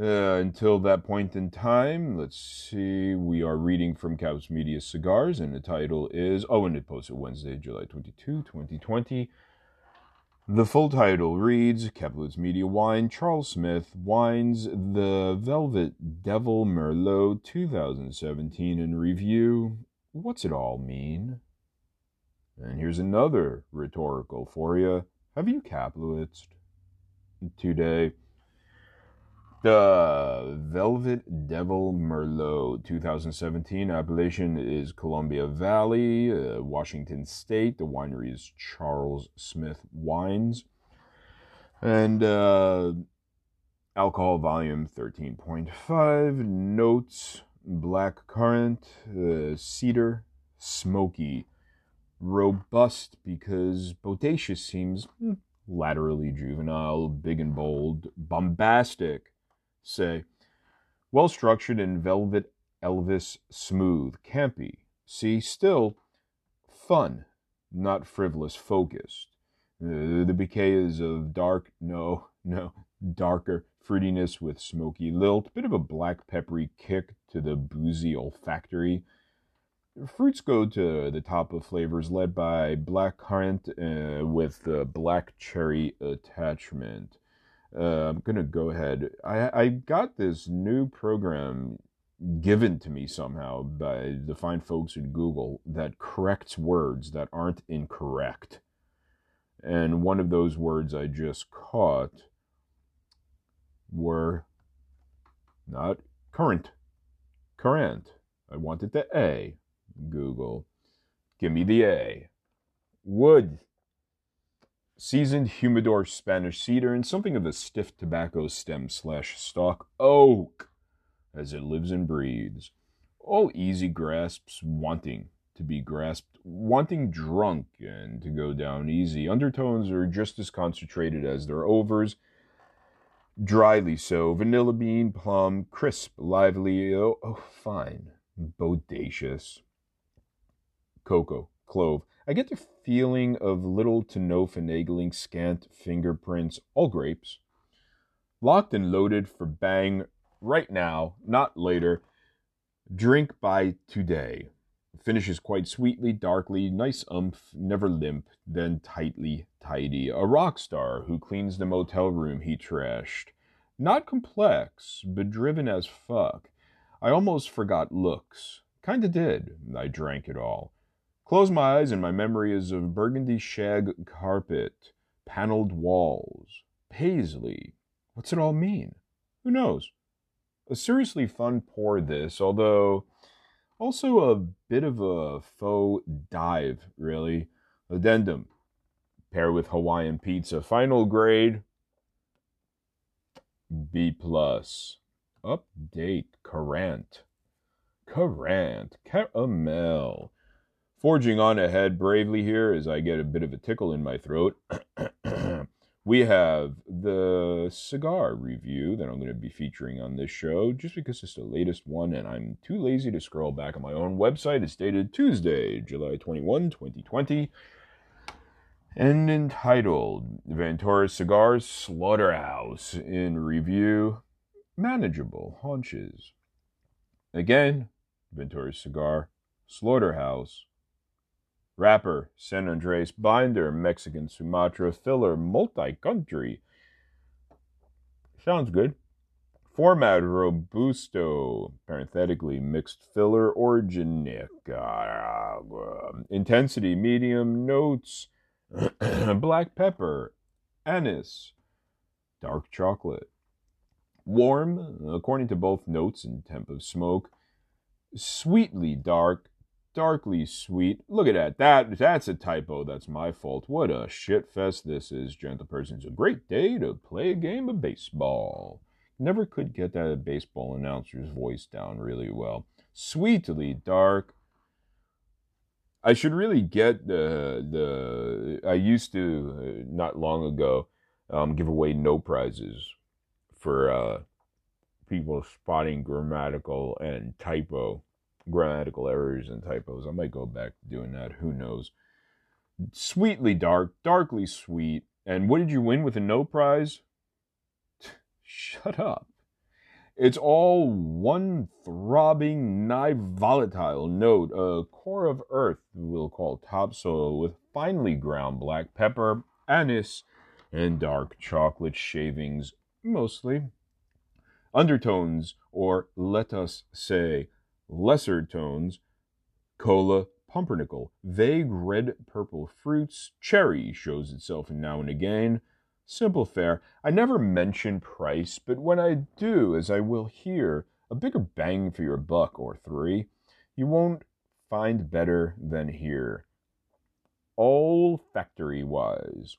uh, until that point in time, let's see. We are reading from Kaplowitz Media Cigars, and the title is, oh, and it posted Wednesday, July 22, 2020. The full title reads Kaplowitz Media Wine, Charles Smith wines The Velvet Devil Merlot 2017 in review. What's it all mean? And here's another rhetorical for you. Have you Kaplowitzed today? The Velvet Devil Merlot 2017 appellation is Columbia Valley, uh, Washington State. The winery is Charles Smith Wines. And uh, alcohol volume 13.5. Notes black currant, uh, cedar, smoky. Robust because bodacious seems hmm, laterally juvenile, big and bold, bombastic say, well structured and velvet Elvis smooth, campy. See, still fun, not frivolous, focused. Uh, the bouquet is of dark, no, no, darker fruitiness with smoky lilt, bit of a black peppery kick to the boozy olfactory. Fruits go to the top of flavors led by black currant uh, with uh, black cherry attachment. Uh, I'm gonna go ahead. I I got this new program given to me somehow by the fine folks at Google that corrects words that aren't incorrect. And one of those words I just caught were not current. Current. I wanted the A. Google. Give me the A. Wood seasoned humidor Spanish cedar, and something of a stiff tobacco stem slash stalk oak as it lives and breathes. All easy grasps, wanting to be grasped, wanting drunk and to go down easy. Undertones are just as concentrated as their overs, dryly so. Vanilla bean, plum, crisp, lively, oh, oh fine, bodacious. Cocoa, clove, I get the feeling of little to no finagling, scant fingerprints, all grapes. Locked and loaded for bang right now, not later. Drink by today. Finishes quite sweetly, darkly, nice umph, never limp, then tightly tidy. A rock star who cleans the motel room he trashed. Not complex, but driven as fuck. I almost forgot looks. Kinda did. I drank it all. Close my eyes, and my memory is of burgundy shag carpet, paneled walls, paisley. What's it all mean? Who knows? A seriously fun pour this, although also a bit of a faux dive, really. Addendum. Pair with Hawaiian pizza. Final grade B plus. Update Carant. Carant. Caramel. Forging on ahead bravely here as I get a bit of a tickle in my throat. we have the cigar review that I'm going to be featuring on this show just because it's the latest one and I'm too lazy to scroll back on my own website. It's dated Tuesday, July 21, 2020, and entitled Ventura Cigars Slaughterhouse in Review Manageable Haunches. Again, Ventura Cigar Slaughterhouse Wrapper, San Andres binder, Mexican Sumatra filler, multi-country. Sounds good. Format Robusto, parenthetically mixed filler, organic. Uh, intensity medium, notes, black pepper, anise, dark chocolate. Warm, according to both notes and temp of smoke. Sweetly dark, darkly sweet. Look at that. That that's a typo. That's my fault. What a shit fest this is, gentle person. It's a great day to play a game of baseball. Never could get that baseball announcer's voice down really well. Sweetly dark. I should really get the the. I used to uh, not long ago um, give away no prizes for uh, people spotting grammatical and typo grammatical errors and typos. I might go back to doing that. Who knows? Sweetly dark, darkly sweet. And what did you win with a no prize? Shut up. It's all one throbbing, nigh volatile note, a core of earth we'll call topsoil, with finely ground black pepper, anise, and dark chocolate shavings, mostly. Undertones, or let us say, lesser tones, cola, pumpernickel, vague red purple fruits, cherry shows itself now and again. Simple fare. I never mention price, but when I do, as I will here, a bigger bang for your buck or three, you won't find better than here. All factory wise.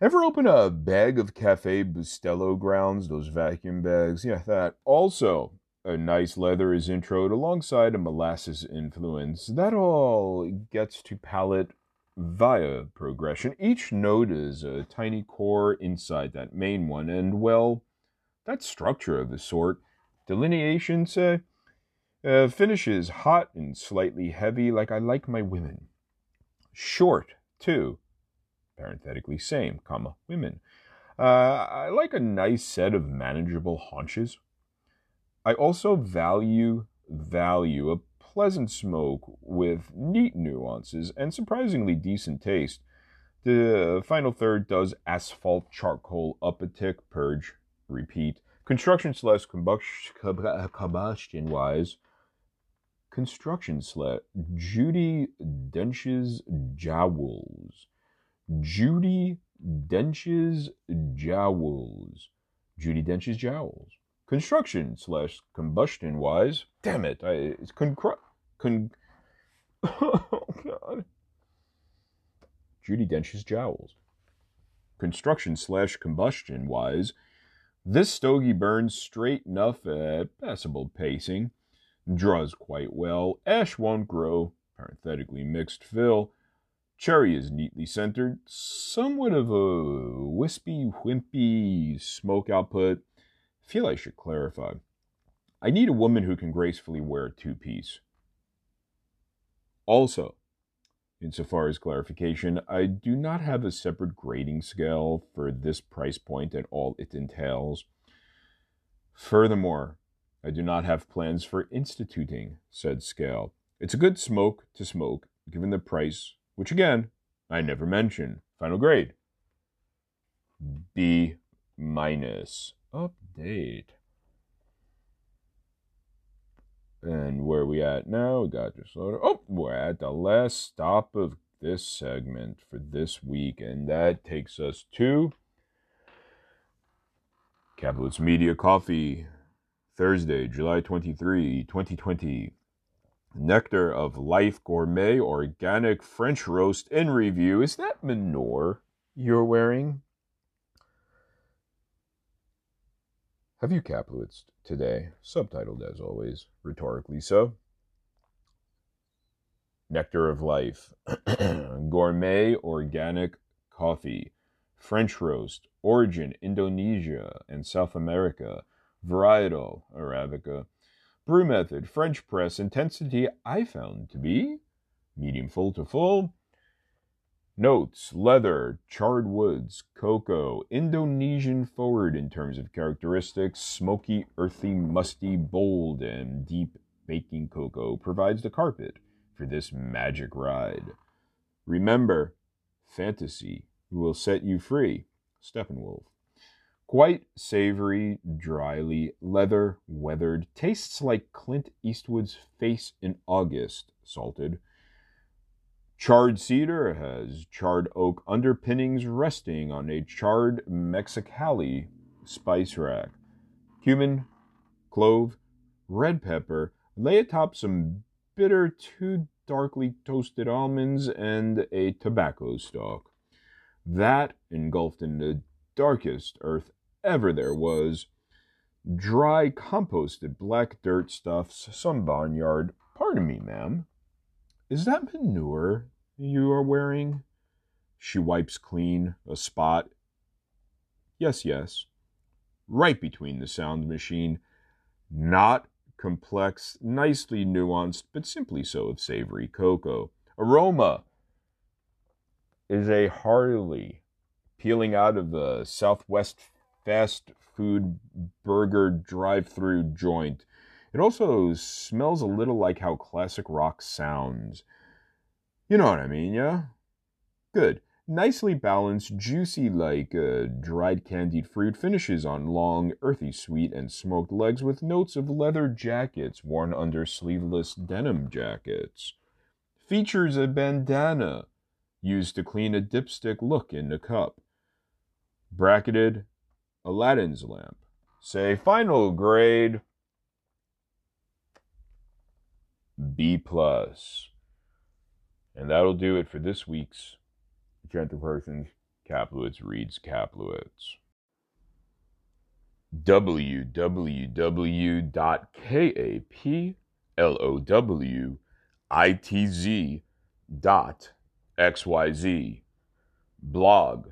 Ever open a bag of Cafe Bustelo grounds, those vacuum bags? Yeah, that. Also, a nice leather is introed alongside a molasses influence. That all gets to palate via progression. Each note is a tiny core inside that main one, and well, that structure of the sort, delineation, say, uh, finishes hot and slightly heavy like I like my women. Short, too, parenthetically same, comma, women. Uh, I like a nice set of manageable haunches. I also value value a pleasant smoke with neat nuances and surprisingly decent taste. The final third does asphalt charcoal up a tick, purge, repeat. Construction slash combustion wise. Construction slash Judi Dench's jowls. Judi Dench's jowls. Judi Dench's jowls construction slash combustion wise. Damn it! I, it's con. con oh God. Judi Dench's jowls. Construction slash combustion wise, this stogie burns straight enough at passable pacing, draws quite well. Ash won't grow. Parenthetically mixed fill. Cherry is neatly centered, somewhat of a wispy, wimpy smoke output feel I should clarify. I need a woman who can gracefully wear a two piece. Also, insofar as clarification, I do not have a separate grading scale for this price point and all it entails. Furthermore, I do not have plans for instituting said scale. It's a good smoke to smoke, given the price, which again, I never mention. Final grade B minus. Update. And where we at now? We got this loader. Oh, we're at the last stop of this segment for this week, and that takes us to Kaplowitz Media Coffee, Thursday, July 23, 2020. Nectar of Life Gourmet Organic French Roast in review. Is that manure you're wearing? Have you Kaplowitz today? Subtitled as always, rhetorically so. Nectar of Life, Gourmet Organic Coffee, French Roast, Origin Indonesia and South America, Varietal Arabica, Brew Method, French Press, Intensity I found to be medium full to full. Notes, leather, charred woods, cocoa, Indonesian forward in terms of characteristics, smoky, earthy, musty, bold, and deep baking cocoa provides the carpet for this magic ride. Remember, fantasy will set you free. Steppenwolf. Quite savory, dryly, leather, weathered, tastes like Clint Eastwood's face in August, salted. Charred cedar has charred oak underpinnings resting on a charred Mexicali spice rack. Cumin, clove, red pepper, lay atop some bitter, too darkly toasted almonds, and a tobacco stalk. That, engulfed in the darkest earth ever there was, dry, composted black dirt stuffs some barnyard. Pardon me, ma'am. Is that manure you are wearing? She wipes clean a spot. Yes, yes. Right between the sound machine. Not complex, nicely nuanced, but simply so of savory cocoa. Aroma is a Harley peeling out of the Southwest fast food burger drive through joint. It also smells a little like how classic rock sounds. You know what I mean, yeah? Good nicely balanced, juicy like uh, dried candied fruit, finishes on long, earthy sweet and smoked legs with notes of leather jackets worn under sleeveless denim jackets. Features a bandana used to clean a dipstick look in the cup. Bracketed Aladdin's lamp. Say final grade B plus. And that'll do it for this week's gentle persons, Kaplowitz reads Kaplowitz. www.kaplowitz.xyz blog,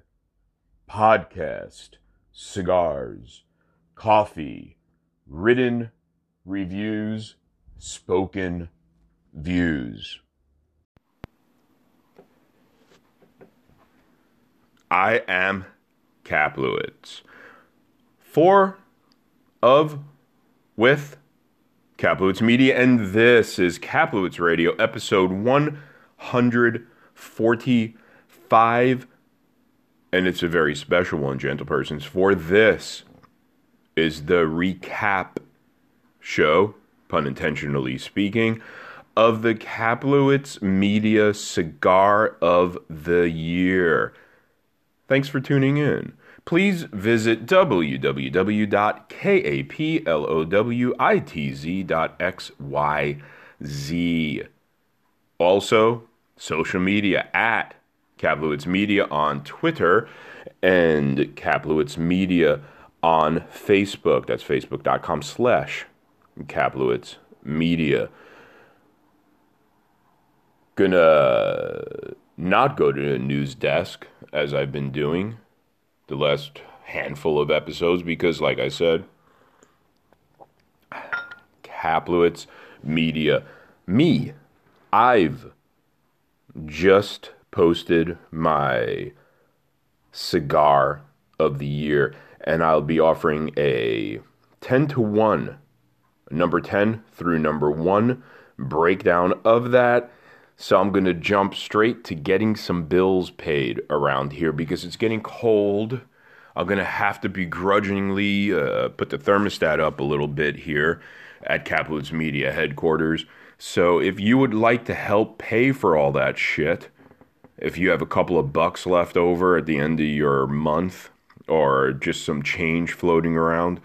podcast, cigars, coffee, written reviews, spoken views. I am Kaplowitz. For, of, with Kaplowitz Media, and this is Kaplowitz Radio, episode 145. And it's a very special one, gentle persons, for this is the recap show, pun intentionally speaking, of the Kaplowitz Media Cigar of the Year. Thanks for tuning in. Please visit www.kaplowitz.xyz. Also, social media at Kaplowitz Media on Twitter and Kaplowitz Media on Facebook. That's facebook.com slash Kaplowitz Media. Gonna uh, not go to the news desk as I've been doing the last handful of episodes because, like I said, Kaplowitz Media, me, I've just posted my cigar of the year, and I'll be offering a 10 to 1, number 10 through number 1 breakdown of that so I'm going to jump straight to getting some bills paid around here because it's getting cold. I'm going to have to begrudgingly uh, put the thermostat up a little bit here at Kaplowitz Media headquarters. So if you would like to help pay for all that shit, if you have a couple of bucks left over at the end of your month or just some change floating around,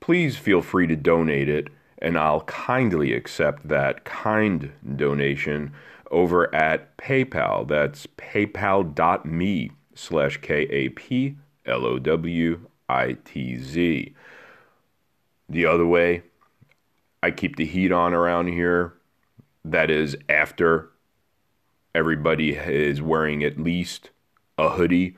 please feel free to donate it, and I'll kindly accept that kind donation over at PayPal. That's paypal.me slash K A P L O W I T Z. The other way, I keep the heat on around here. That is after everybody is wearing at least a hoodie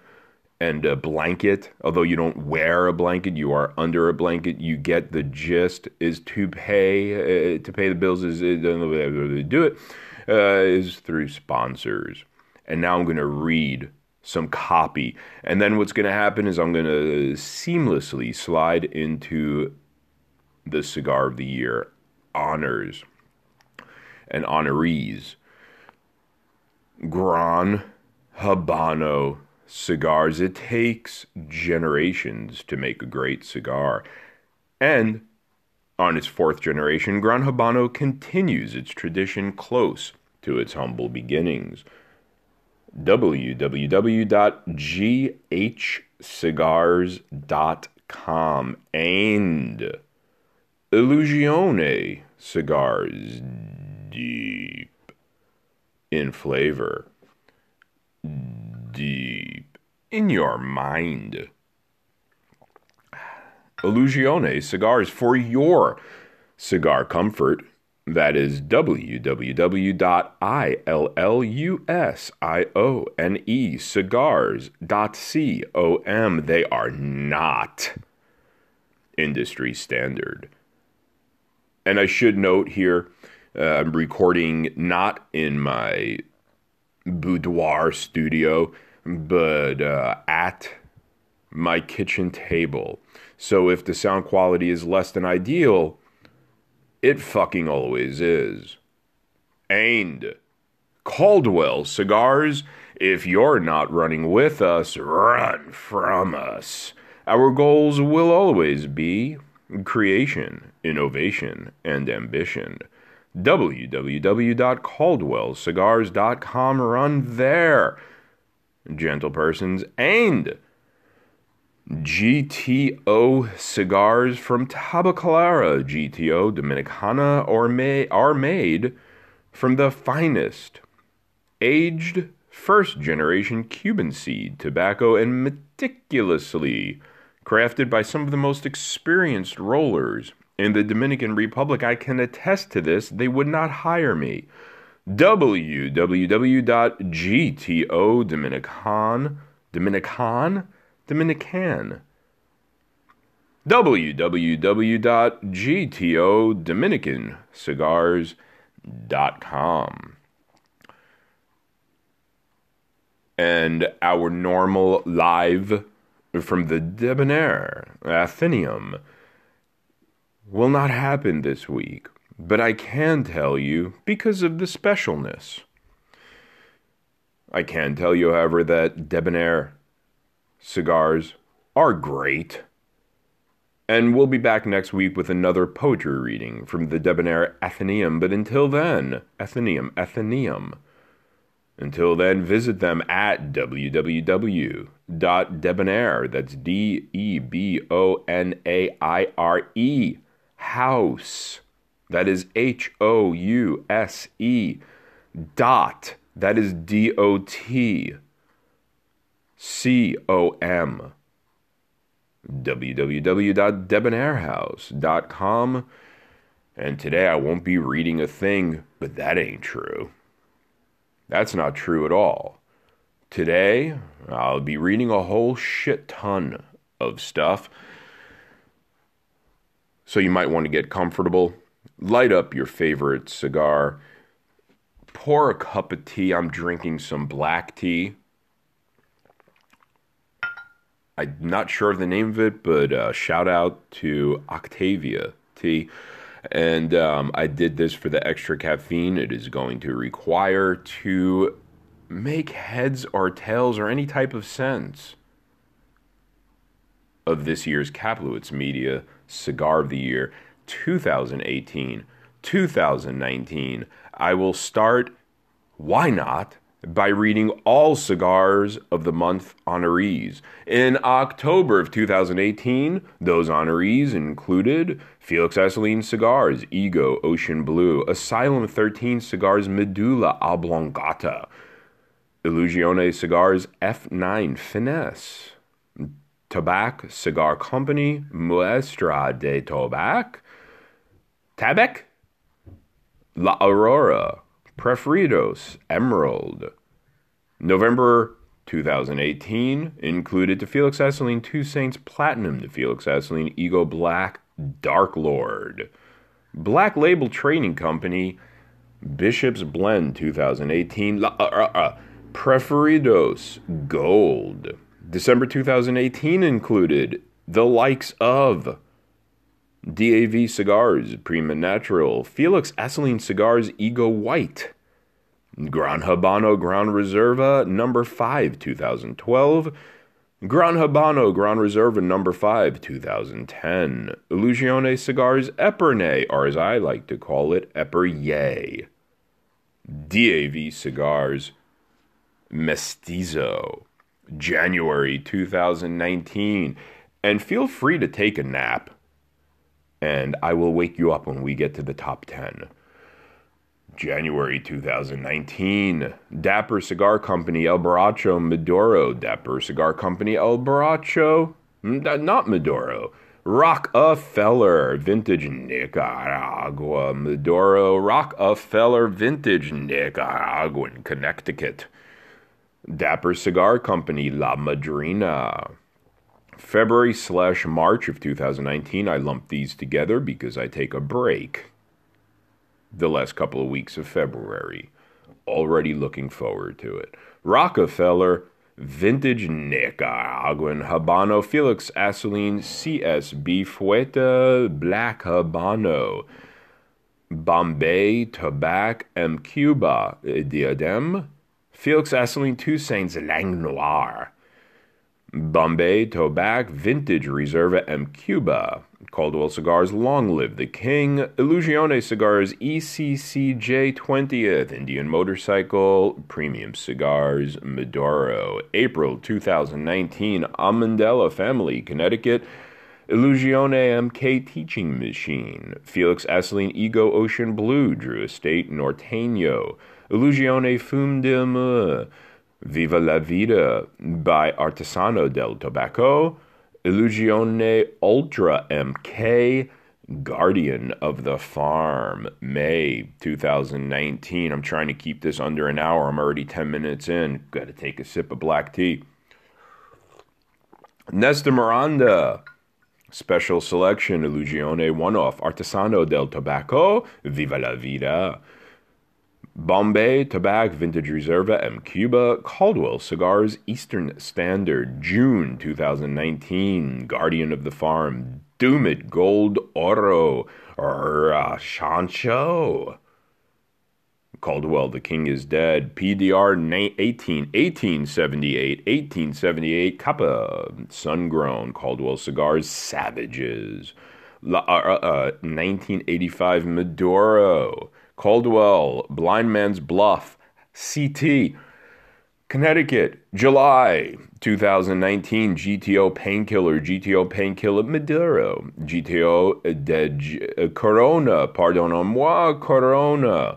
and a blanket. Although you don't wear a blanket, you are under a blanket. You get the gist. Is to pay uh, to pay the bills is uh, do it uh, is through sponsors. And now I'm going to read some copy. And then what's going to happen is I'm going to seamlessly slide into the Cigar of the Year honors and honorees. Gran Habano cigars. It takes generations to make a great cigar. And on its fourth generation, Gran Habano continues its tradition close to its humble beginnings www.ghcigars.com and Illusione cigars deep in flavor, deep in your mind. Illusione cigars for your cigar comfort that is www.illusione cigars.com. They are not industry standard. And I should note here, uh, I'm recording not in my boudoir studio, but uh, at my kitchen table. So if the sound quality is less than ideal, it fucking always is. And Caldwell Cigars, if you're not running with us, run from us. Our goals will always be creation, innovation, and ambition. www.caldwellcigars.com. Run there, gentle persons, and GTO cigars from Tabacalera, GTO Dominicana, may, are made from the finest aged first generation Cuban seed tobacco and meticulously crafted by some of the most experienced rollers in the Dominican Republic. I can attest to this. They would not hire me. www.gtodominican Dominican Dominican. www.gtodominicancigars.com. And our normal live from the Debonair Athenaeum will not happen this week, but I can tell you because of the specialness. I can tell you, however, that Debonair cigars are great. And we'll be back next week with another poetry reading from the Debonair Athenaeum. But until then, Athenaeum, Athenaeum. Until then, visit them at www.debonair, that's D E B O N A I R E, house, that is H O U S E, dot, that is D O T C O M. www.debonairhouse.com. And today I won't be reading a thing, but that ain't true. That's not true at all. Today I'll be reading a whole shit ton of stuff. So you might want to get comfortable, light up your favorite cigar, pour a cup of tea. I'm drinking some black tea I'm not sure of the name of it, but uh, shout out to Octavia T. And um, I did this for the extra caffeine it is going to require to make heads or tails or any type of sense of this year's Kaplowitz Media Cigar of the Year 2018 2019. I will start, why not, by reading all cigars of the month honorees. In October of 2018, those honorees included Felix Assouline Cigars, Ego, Ocean Blue, Asylum 13 Cigars, Medulla Oblongata, Illusione Cigars, F9 Finesse, Tabac Cigar Company, Muestra de Tabac, Tabac, La Aurora, Preferidos, Emerald. November 2018 included to Felix Assouline Two Saints Platinum, to Felix Assouline Ego Black, Dark Lord. Black Label Trading Company, Bishop's Blend 2018, La, uh, uh, uh, Preferidos, Gold. December 2018 included the likes of DAV Cigars, Prima Natural, Felix Assouline Cigars, Ego White, Gran Habano Gran Reserva, number 5, 2012, Gran Habano Gran Reserva, number 5, 2010, Illusione Cigars, Epernay, or as I like to call it, Eperye, DAV Cigars, Mestizo, January 2019, and feel free to take a nap and I will wake you up when we get to the top 10. January 2019, Dapper Cigar Company El Borracho Maduro. Dapper Cigar Company El Borracho, mm, uh, not Maduro. Rockefeller Vintage Nicaragua Maduro. Rockefeller Vintage Nicaraguan Connecticut. Dapper Cigar Company La Madrina. February slash March of 2019, I lumped these together because I take a break the last couple of weeks of February. Already looking forward to it. Rockefeller, Vintage Nicaraguan Habano, Felix Assouline, CSB Fueta, Black Habano, Bombay, Tabac, M. Cuba, eh, Diadem, Felix Assouline, Toussaint's Lang Noir. Bombay Tobak Vintage Reserva M. Cuba. Caldwell Cigars Long Live the King. Illusione Cigars ECCJ 20th. Indian Motorcycle Premium Cigars Maduro. April 2019. Amandella Family, Connecticut. Illusione MK Teaching Machine. Felix Assouline Ego Ocean Blue. Drew Estate Norteño. Illusione Fum de Me. Viva la Vida by Artesano del Tobacco, Illusione Ultra MK, Guardian of the Farm, May 2019. I'm trying to keep this under an hour. I'm already 10 minutes in. Got to take a sip of black tea. Nestor Miranda, Special Selection, Illusione One Off, Artesano del Tobacco, Viva la Vida. Bombay Tobak Vintage Reserva M. Cuba, Caldwell Cigars Eastern Standard, June 2019, Guardian of the Farm, Doomit Gold Oro, Rashancho. Caldwell, The King is Dead, PDR 18, 1878, 1878, Kappa, Sungrown, Caldwell Cigars, Savages, La, uh, uh, 1985, Maduro, Caldwell, Blind Man's Bluff, CT, Connecticut, July 2019, GTO Painkiller, GTO Painkiller Maduro, GTO de uh, Corona, pardon-moi, Corona,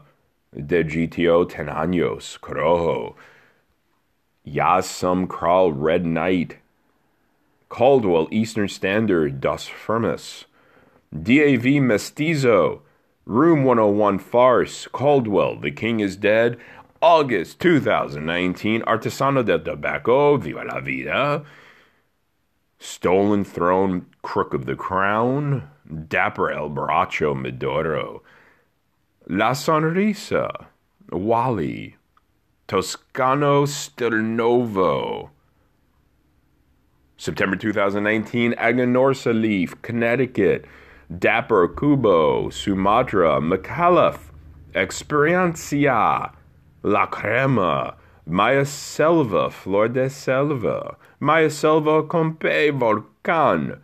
de GTO Ten Años, Corojo, Yasum Kral Red Knight, Caldwell Eastern Standard, Dos Firmus, DAV Mestizo, Room 101 Farce, Caldwell, The King is Dead, August 2019, Artesano del Tobacco, Viva la Vida, Stolen Throne, Crook of the Crown, Dapper El Borracho Maduro, La Sonrisa, Wally, Toscano Stelnovo, September 2019, Aganorsa Leaf, Connecticut, Dapper Kubo, Sumatra, McAuliffe, Experiencia, La Crema, Maya Selva, Flor de Selva, Maya Selva Compe Volcan,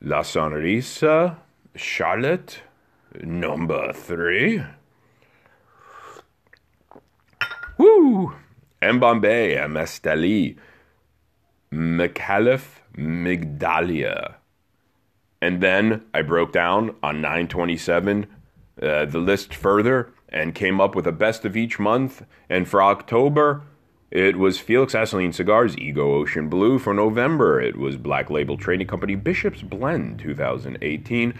La Sonrisa, Charlotte, number three. Woo! M. Bombay, M. Esteli, McAuliffe, Migdalia. And then I broke down on 927 uh, the list further and came up with a best of each month. And for October, it was Felix Assouline Cigars Ego Ocean Blue. For November, it was Black Label Trading Company Bishop's Blend 2018.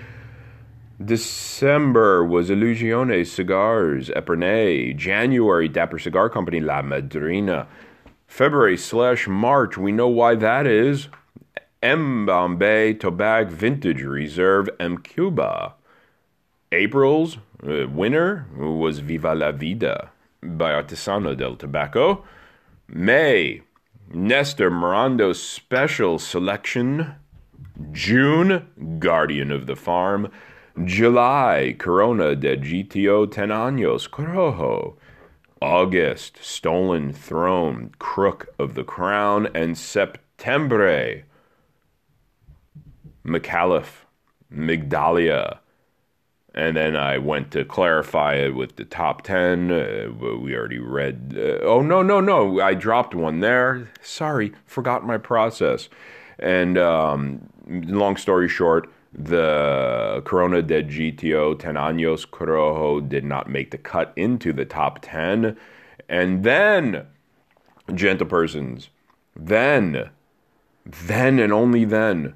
December was Illusione Cigars Epernay. January, Dapper Cigar Company La Madrina. February slash March, we know why that is. M. Bombay Tobak Vintage Reserve M. Cuba. April's uh, winner was Viva la Vida by Artesano del Tobacco. May, Nestor Miranda Special Selection. June, Guardian of the Farm. July, Corona de GTO Ten Años Corojo. August, Stolen Throne, Crook of the Crown. And Septembre, McAuliffe, Migdalia. And then I went to clarify it with the top 10. Uh, we already read. Uh, oh, no, no, no. I dropped one there. Sorry, forgot my process. And um, long story short, the Corona de GTO Ten Años Corojo did not make the cut into the top 10. And then, gentle persons, then, then and only then,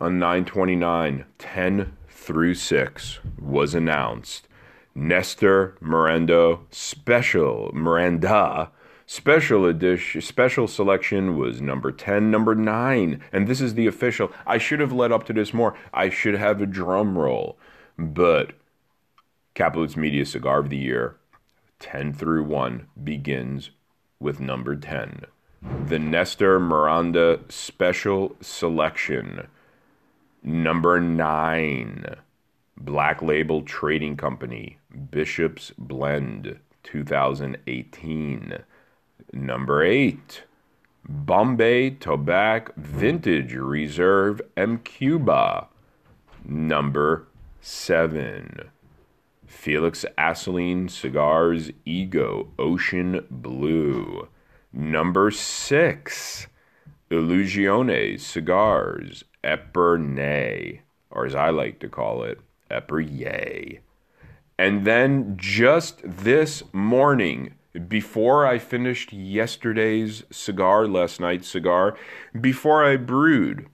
on 929, 10 through 6 was announced. Nestor Miranda special Miranda special edition special selection was number 10 number 9 and this is the official. I should have led up to this more. I should have a drum roll but Kaplowitz Media Cigar of the Year 10 through 1 begins with number 10 the Nestor Miranda special selection Number nine, Black Label Trading Company, Bishop's Blend 2018. Number eight, Bombay Tobak Vintage Reserve M. Cuba. Number seven, Felix Assouline Cigars Ego Ocean Blue. Number six, Illusione Cigars Epernay, or as I like to call it, Eperye. And then just this morning, before I finished yesterday's cigar, last night's cigar, before I brewed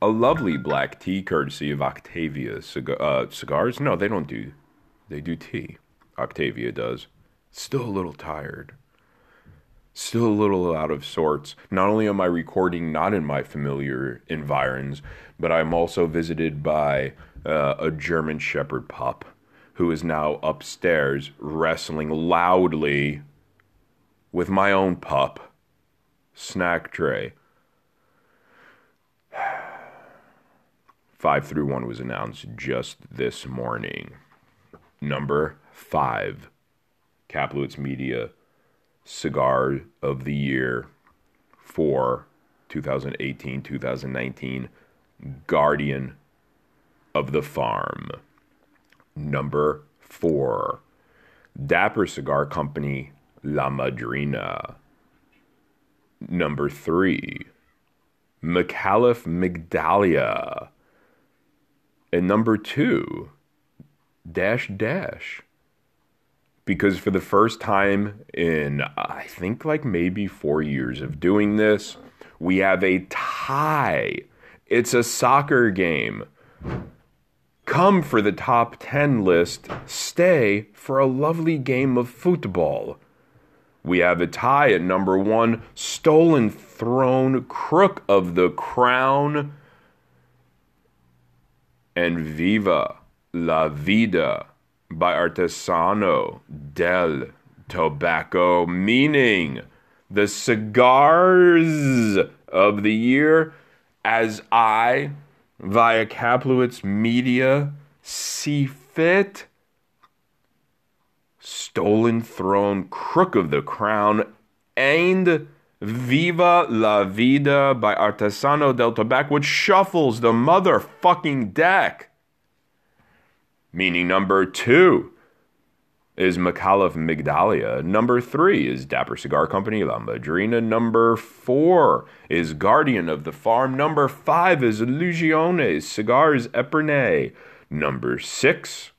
a lovely black tea courtesy of Octavia uh, cigars. No, they don't do, they do tea. Octavia does. Still a little tired still a little out of sorts. Not only am I recording not in my familiar environs, but I'm also visited by uh, a German Shepherd pup who is now upstairs wrestling loudly with my own pup, Snack Tray. Five through one was announced just this morning. Number five, Kaplowitz Media cigar of the year for 2018 2019 Guardian of the Farm. Number four, Dapper Cigar Company La Madrina. Number three, McAuliffe Migdalia. And number two, Dash Dash because for the first time in I think like maybe 4 years of doing this, we have a tie. It's a soccer game. Come for the top 10 list, stay for a lovely game of football. We have a tie at number 1, Stolen Throne, Crook of the Crown, and Viva la Vida by Artesano del Tobacco, meaning the cigars of the year as I, via Kaplowitz Media, see fit. Stolen Throne, Crook of the Crown, and Viva la Vida by Artesano del Tobacco, which shuffles the motherfucking deck meaning number two, is McAuliffe Migdalia. Number three is Dapper Cigar Company La Madrina. Number four is Guardian of the Farm. Number five is Illusiones Cigars Epernay. Number six,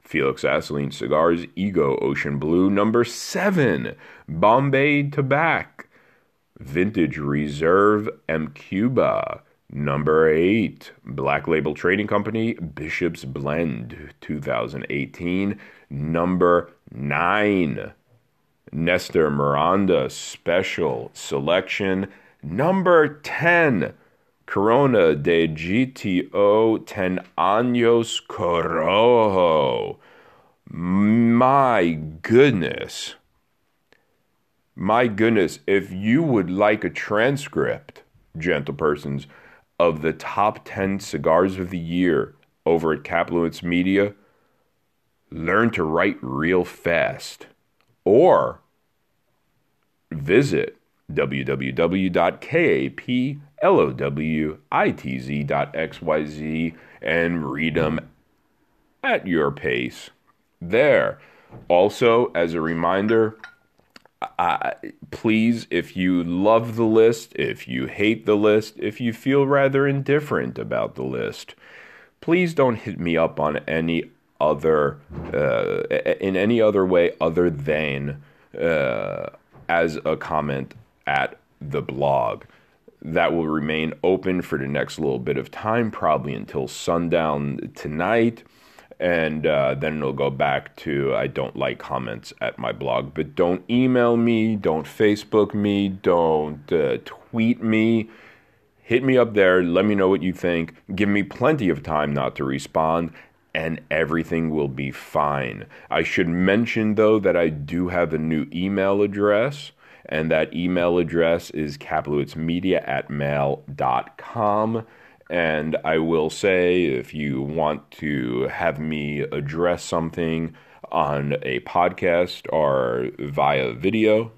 Felix Assouline Cigars Ego Ocean Blue. Number seven, Bombay Tobacco Vintage Reserve M Cuba. Number eight, Black Label Trading Company Bishop's Blend 2018. Number nine, Nestor Miranda Special Selection. Number 10, Corona de GTO Ten Años Corojo. My goodness. My goodness, if you would like a transcript, gentle persons, of the top 10 cigars of the year over at Kaplowitz Media, learn to write real fast or visit www.kaplowitz.xyz and read them at your pace there. Also, as a reminder, please, if you love the list, if you hate the list, if you feel rather indifferent about the list, please don't hit me up on any other uh, in any other way other than uh, as a comment at the blog. That will remain open for the next little bit of time, probably until sundown tonight. And uh, then it'll go back to I don't like comments at my blog. But don't email me, don't Facebook me, don't uh, tweet me. Hit me up there, let me know what you think. Give me plenty of time not to respond, and everything will be fine. I should mention, though, that I do have a new email address and that email address is kaplowitzmedia at mail.com. And I will say, if you want to have me address something on a podcast or via video,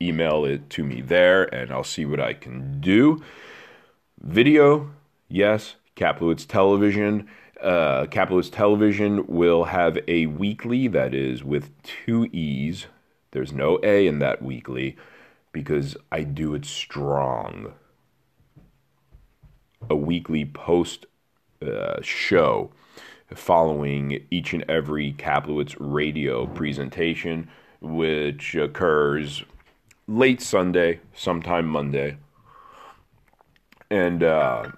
email it to me there and I'll see what I can do. Video, yes. Kaplowitz Television, uh, Kaplowitz Television will have a weekly that is with two E's. There's no A in that weekly because I do it strong. A weekly post uh, show following each and every Kaplowitz radio presentation, which occurs late Sunday, sometime Monday. And uh,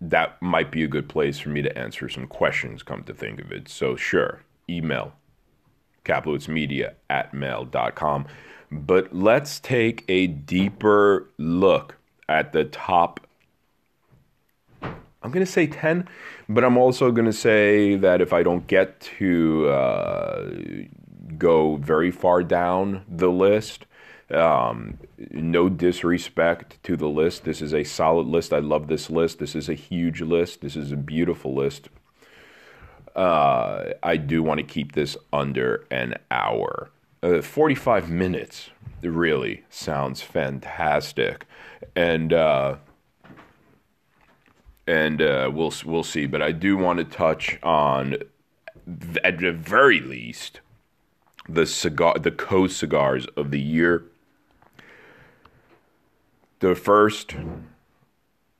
that might be a good place for me to answer some questions, come to think of it. So, sure, email kaplowitzmedia at mail.com. But let's take a deeper look at the top. I'm going to say 10, but I'm also going to say that if I don't get to uh, go very far down the list, um, no disrespect to the list. This is a solid list. I love this list. This is a huge list. This is a beautiful list. Uh, I do want to keep this under an hour. Uh, 45 minutes really sounds fantastic. And, uh, and uh, we'll we'll see. But I do want to touch on, at the very least, the cigar, the co cigars of the year. The first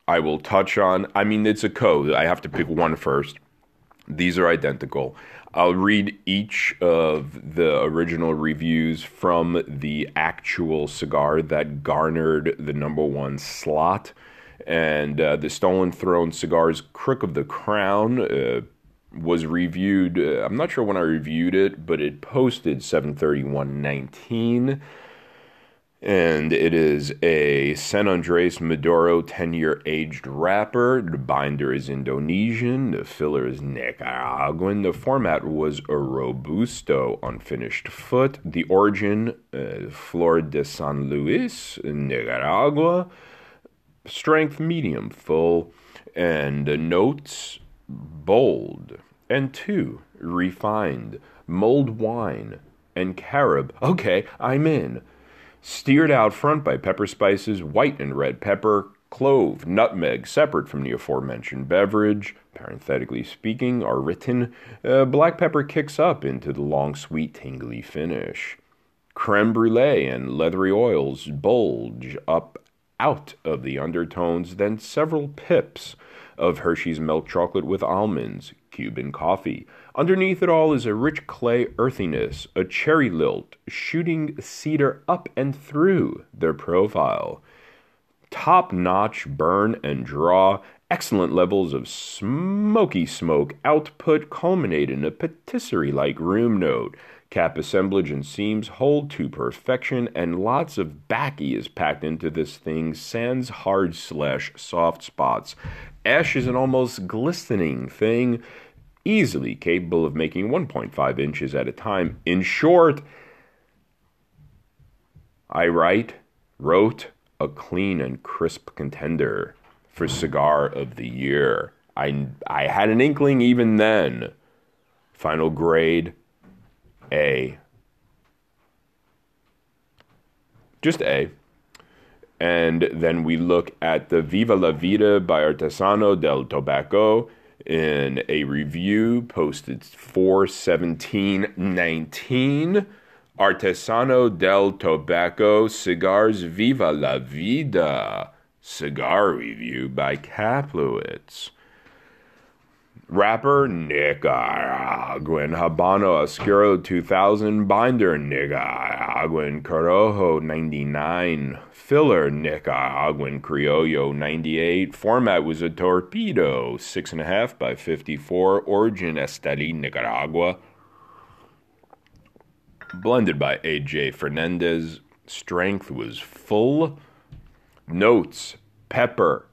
I will touch on, I mean, it's a code. I have to pick one first. These are identical. I'll read each of the original reviews from the actual cigar that garnered the number one slot. And uh, the Stolen Throne Cigars Crook of the Crown uh, was reviewed. Uh, I'm not sure when I reviewed it, but it posted 731.19 and it is a San Andres Maduro 10 year aged wrapper. The binder is Indonesian, the filler is Nicaraguan. The format was a Robusto unfinished foot. The origin, uh, Flor de San Luis, Nicaragua. Strength medium full, and notes bold. And two, refined, mulled wine, and carob. Okay, I'm in steered out front by pepper spices, white and red pepper, clove, nutmeg, separate from the aforementioned beverage, parenthetically speaking, are written. Uh, black pepper kicks up into the long, sweet, tingly finish. Creme brulee and leathery oils bulge up out of the undertones, then several pips of Hershey's milk chocolate with almonds, Cuban coffee. Underneath it all is a rich clay earthiness, a cherry lilt shooting cedar up and through their profile. Top notch burn and draw, excellent levels of smoky smoke output culminate in a patisserie like room note. Cap assemblage and seams hold to perfection, and lots of backy is packed into this thing, sans hard slash soft spots. Ash is an almost glistening thing, easily capable of making 1.5 inches at a time. In short, I write, wrote a clean and crisp contender for cigar of the year. I, I had an inkling even then. Final grade A. Just A. And then we look at the Viva la Vida by Artesano del Tobacco in a review posted 41719. Artesano del Tobacco Cigars Viva la Vida cigar review by Kaplowitz. Wrapper Nicaraguan Habano Oscuro 2000 Binder Nicaraguan Corojo 99 Filler Nicaraguan Criollo 98 Format was a torpedo 6.5 by 54 Origin Esteli Nicaragua. Blended by AJ Fernandez Strength was full. Notes Pepper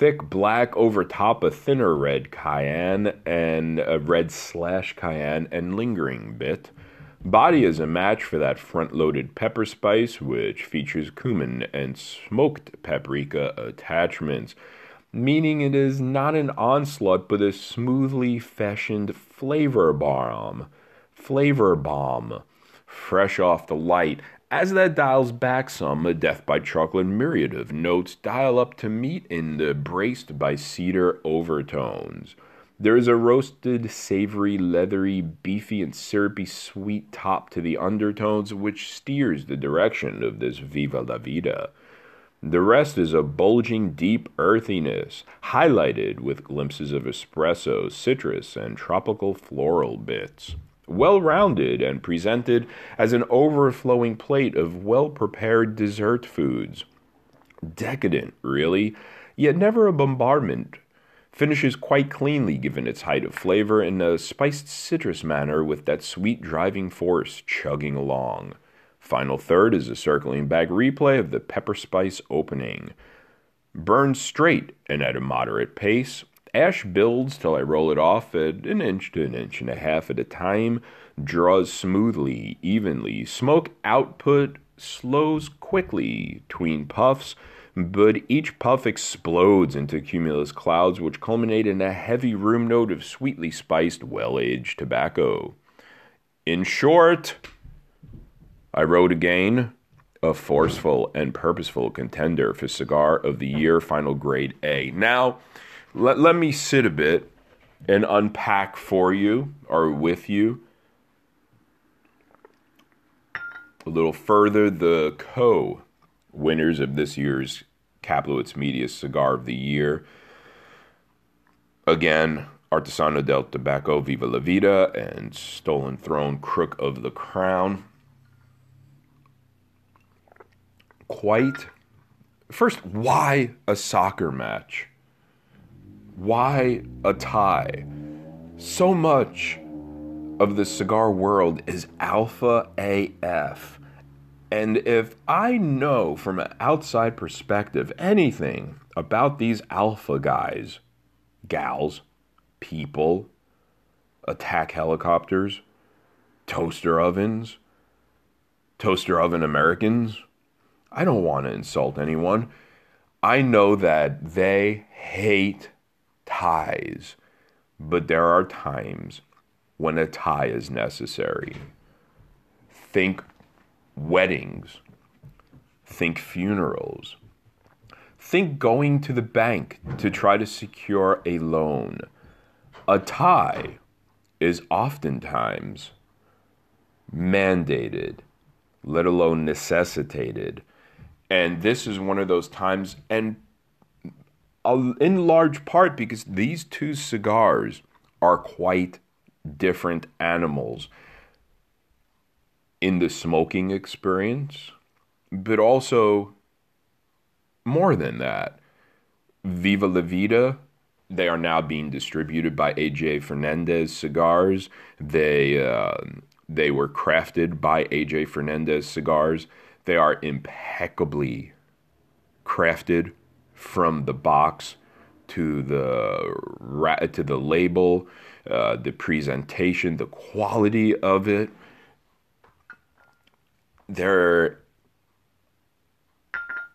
thick black over top a thinner red cayenne and a red slash cayenne and lingering bit. Body is a match for that front loaded pepper spice, which features cumin and smoked paprika attachments, meaning it is not an onslaught but a smoothly fashioned flavor bomb. Flavor bomb. Fresh off the light, as that dials back some, a Death by Chocolate myriad of notes dial up to meet in the braced by cedar overtones. There is a roasted, savory, leathery, beefy, and syrupy sweet top to the undertones which steers the direction of this Viva la Vida. The rest is a bulging, deep earthiness, highlighted with glimpses of espresso, citrus, and tropical floral bits well rounded and presented as an overflowing plate of well prepared dessert foods. Decadent, really, yet never a bombardment. Finishes quite cleanly given its height of flavor in a spiced citrus manner with that sweet driving force chugging along. Final third is a circling back replay of the pepper spice opening. Burned straight and at a moderate pace, Ash builds till I roll it off at an inch to an inch and a half at a time, draws smoothly, evenly. Smoke output slows quickly between puffs, but each puff explodes into cumulus clouds which culminate in a heavy room note of sweetly spiced, well aged tobacco. In short, I wrote again a forceful and purposeful contender for Cigar of the Year Final Grade A. Now, let, let me sit a bit and unpack for you or with you a little further the co winners of this year's Kaplowitz Media Cigar of the Year. Again, Artesano del Tobacco Viva la Vida and Stolen Throne Crook of the Crown. Quite. First, why a soccer match? Why a tie? So much of the cigar world is alpha AF. And if I know from an outside perspective anything about these alpha guys, gals, people, attack helicopters, toaster ovens, toaster oven Americans, I don't want to insult anyone. I know that they hate ties, but there are times when a tie is necessary. Think weddings, think funerals, think going to the bank to try to secure a loan. A tie is oftentimes mandated, let alone necessitated. And this is one of those times, and in large part because these two cigars are quite different animals in the smoking experience, but also more than that. Viva La Vida, they are now being distributed by AJ Fernandez Cigars. They uh, they were crafted by AJ Fernandez Cigars. They are impeccably crafted from the box to the to the label, uh, the presentation, the quality of it. They're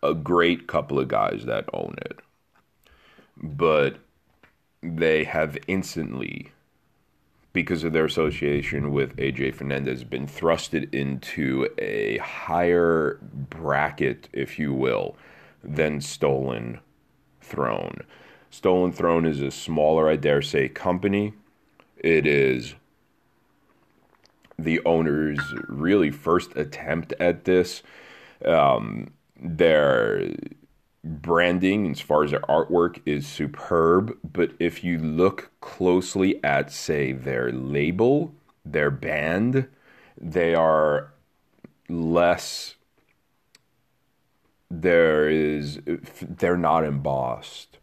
a great couple of guys that own it, but they have instantly, because of their association with AJ Fernandez, been thrusted into a higher bracket, if you will, than Stolen Throne. Stolen Throne is a smaller, I dare say, company. It is the owner's really first attempt at this. Um, their branding, as far as their artwork, is superb. But if you look closely at, say, their label, their band, they are less there is they're not embossed.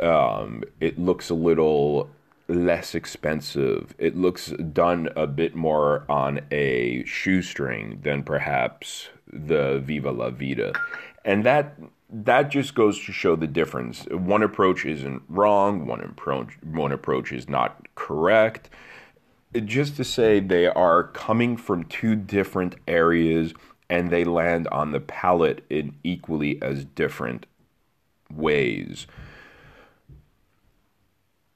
Um, it looks a little less expensive. It looks done a bit more on a shoestring than perhaps the Viva La Vida, and that that just goes to show the difference. One approach isn't wrong. One approach one approach is not correct. Just to say they are coming from two different areas and they land on the palate in equally as different ways.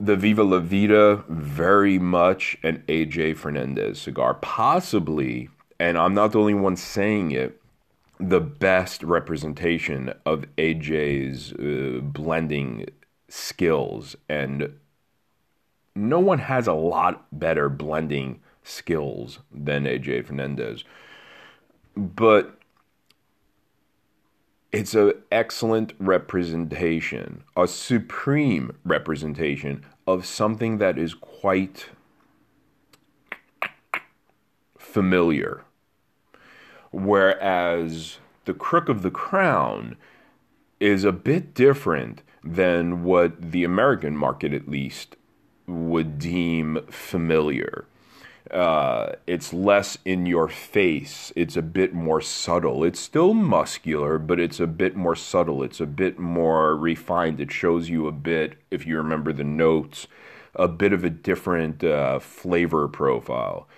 The Viva La Vida, very much an AJ Fernandez cigar, possibly, and I'm not the only one saying it, the best representation of AJ's uh, blending skills. And no one has a lot better blending skills than AJ Fernandez but it's an excellent representation, a supreme representation of something that is quite familiar. Whereas the crook of the crown is a bit different than what the American market, at least, would deem familiar uh, it's less in your face. It's a bit more subtle. It's still muscular, but it's a bit more subtle. It's a bit more refined. It shows you a bit, if you remember the notes, a bit of a different uh, flavor profile.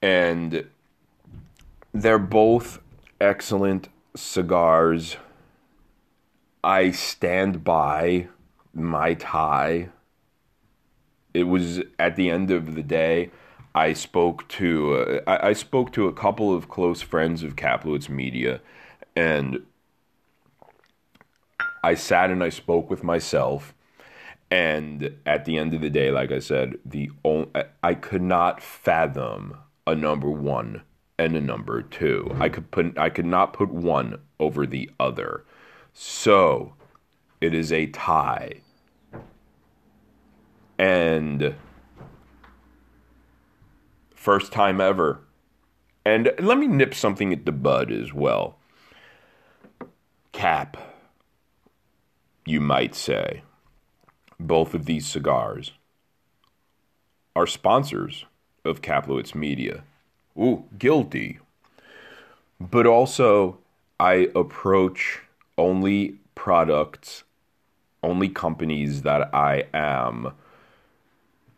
And they're both excellent cigars. I stand by my tie. It was at the end of the day I spoke to uh, I, I, spoke to a couple of close friends of Kaplowitz Media, and I sat and I spoke with myself. And at the end of the day, like I said, the only, I could not fathom a number one and a number two. I could put I could not put one over the other. So it is a tie. And First time ever. And let me nip something at the bud as well. Cap, you might say. Both of these cigars are sponsors of Kaplowitz Media. Ooh, guilty. But also, I approach only products, only companies that I am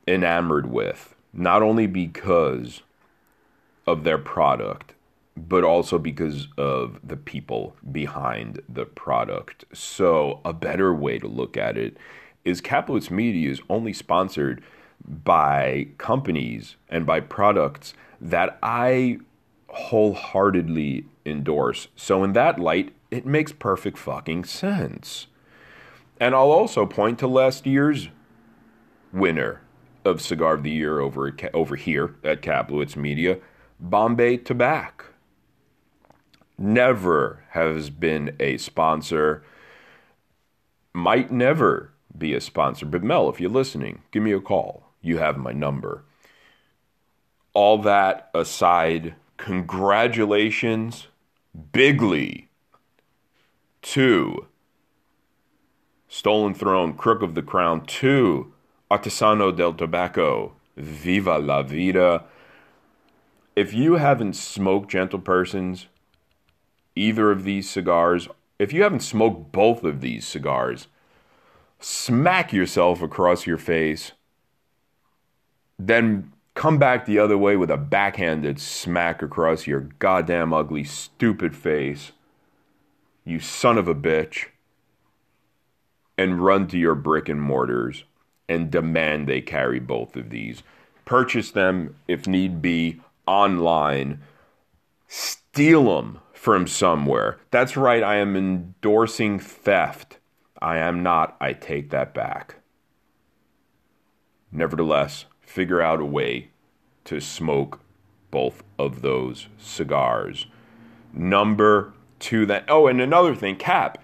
enamored with not only because of their product, but also because of the people behind the product. So, a better way to look at it is Kaplowitz Media is only sponsored by companies and by products that I wholeheartedly endorse. So, in that light, It makes perfect fucking sense. And I'll also point to last year's winner of Cigar of the Year over, over here at Kaplowitz Media, Bombay Tobacco. Never has been a sponsor, might never be a sponsor. But Mel, if you're listening, give me a call. You have my number. All that aside, congratulations bigly to Stolen Throne, Crook of the Crown, to Artesano del Tobacco, Viva la Vida. If you haven't smoked Gentle Persons, either of these cigars, if you haven't smoked both of these cigars, smack yourself across your face, then come back the other way with a backhanded smack across your goddamn ugly, stupid face, you son of a bitch, and run to your brick and mortars and demand they carry both of these. Purchase them, if need be, online. Steal them from somewhere. That's right, I am endorsing theft. I am not. I take that back. Nevertheless, figure out a way to smoke both of those cigars. Number two, that. Oh, and another thing, Cap.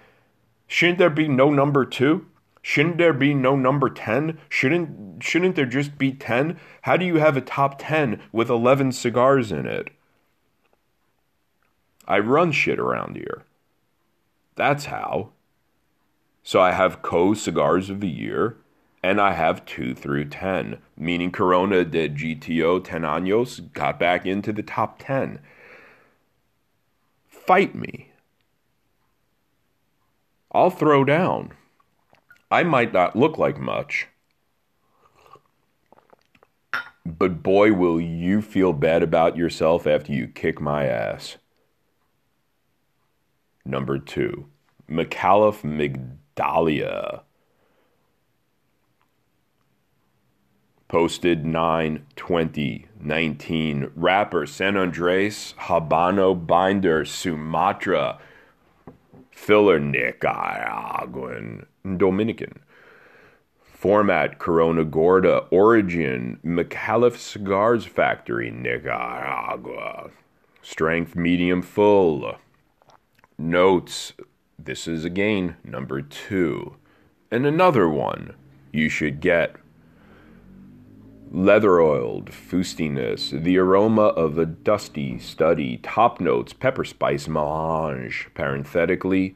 Shouldn't there be no number two? Shouldn't there be no number 10? Shouldn't shouldn't there just be 10? How do you have a top 10 with 11 cigars in it? I run shit around here. That's how. So I have co cigars of the year, and I have 2 through 10, meaning Corona de GTO 10 años got back into the top 10. Fight me. I'll throw down. I might not look like much, but boy, will you feel bad about yourself after you kick my ass. Number two, McAuliffe Migdalia. Posted 9 20 19. Wrapper San Andres Habano Binder Sumatra. Filler Nicaraguan Dominican. Format Corona Gorda. Origin McAuliffe Cigars Factory, Nicaragua. Strength medium full. Notes this is again number two. And another one you should get leather oiled fustiness, the aroma of a dusty study, top notes, pepper spice melange, parenthetically,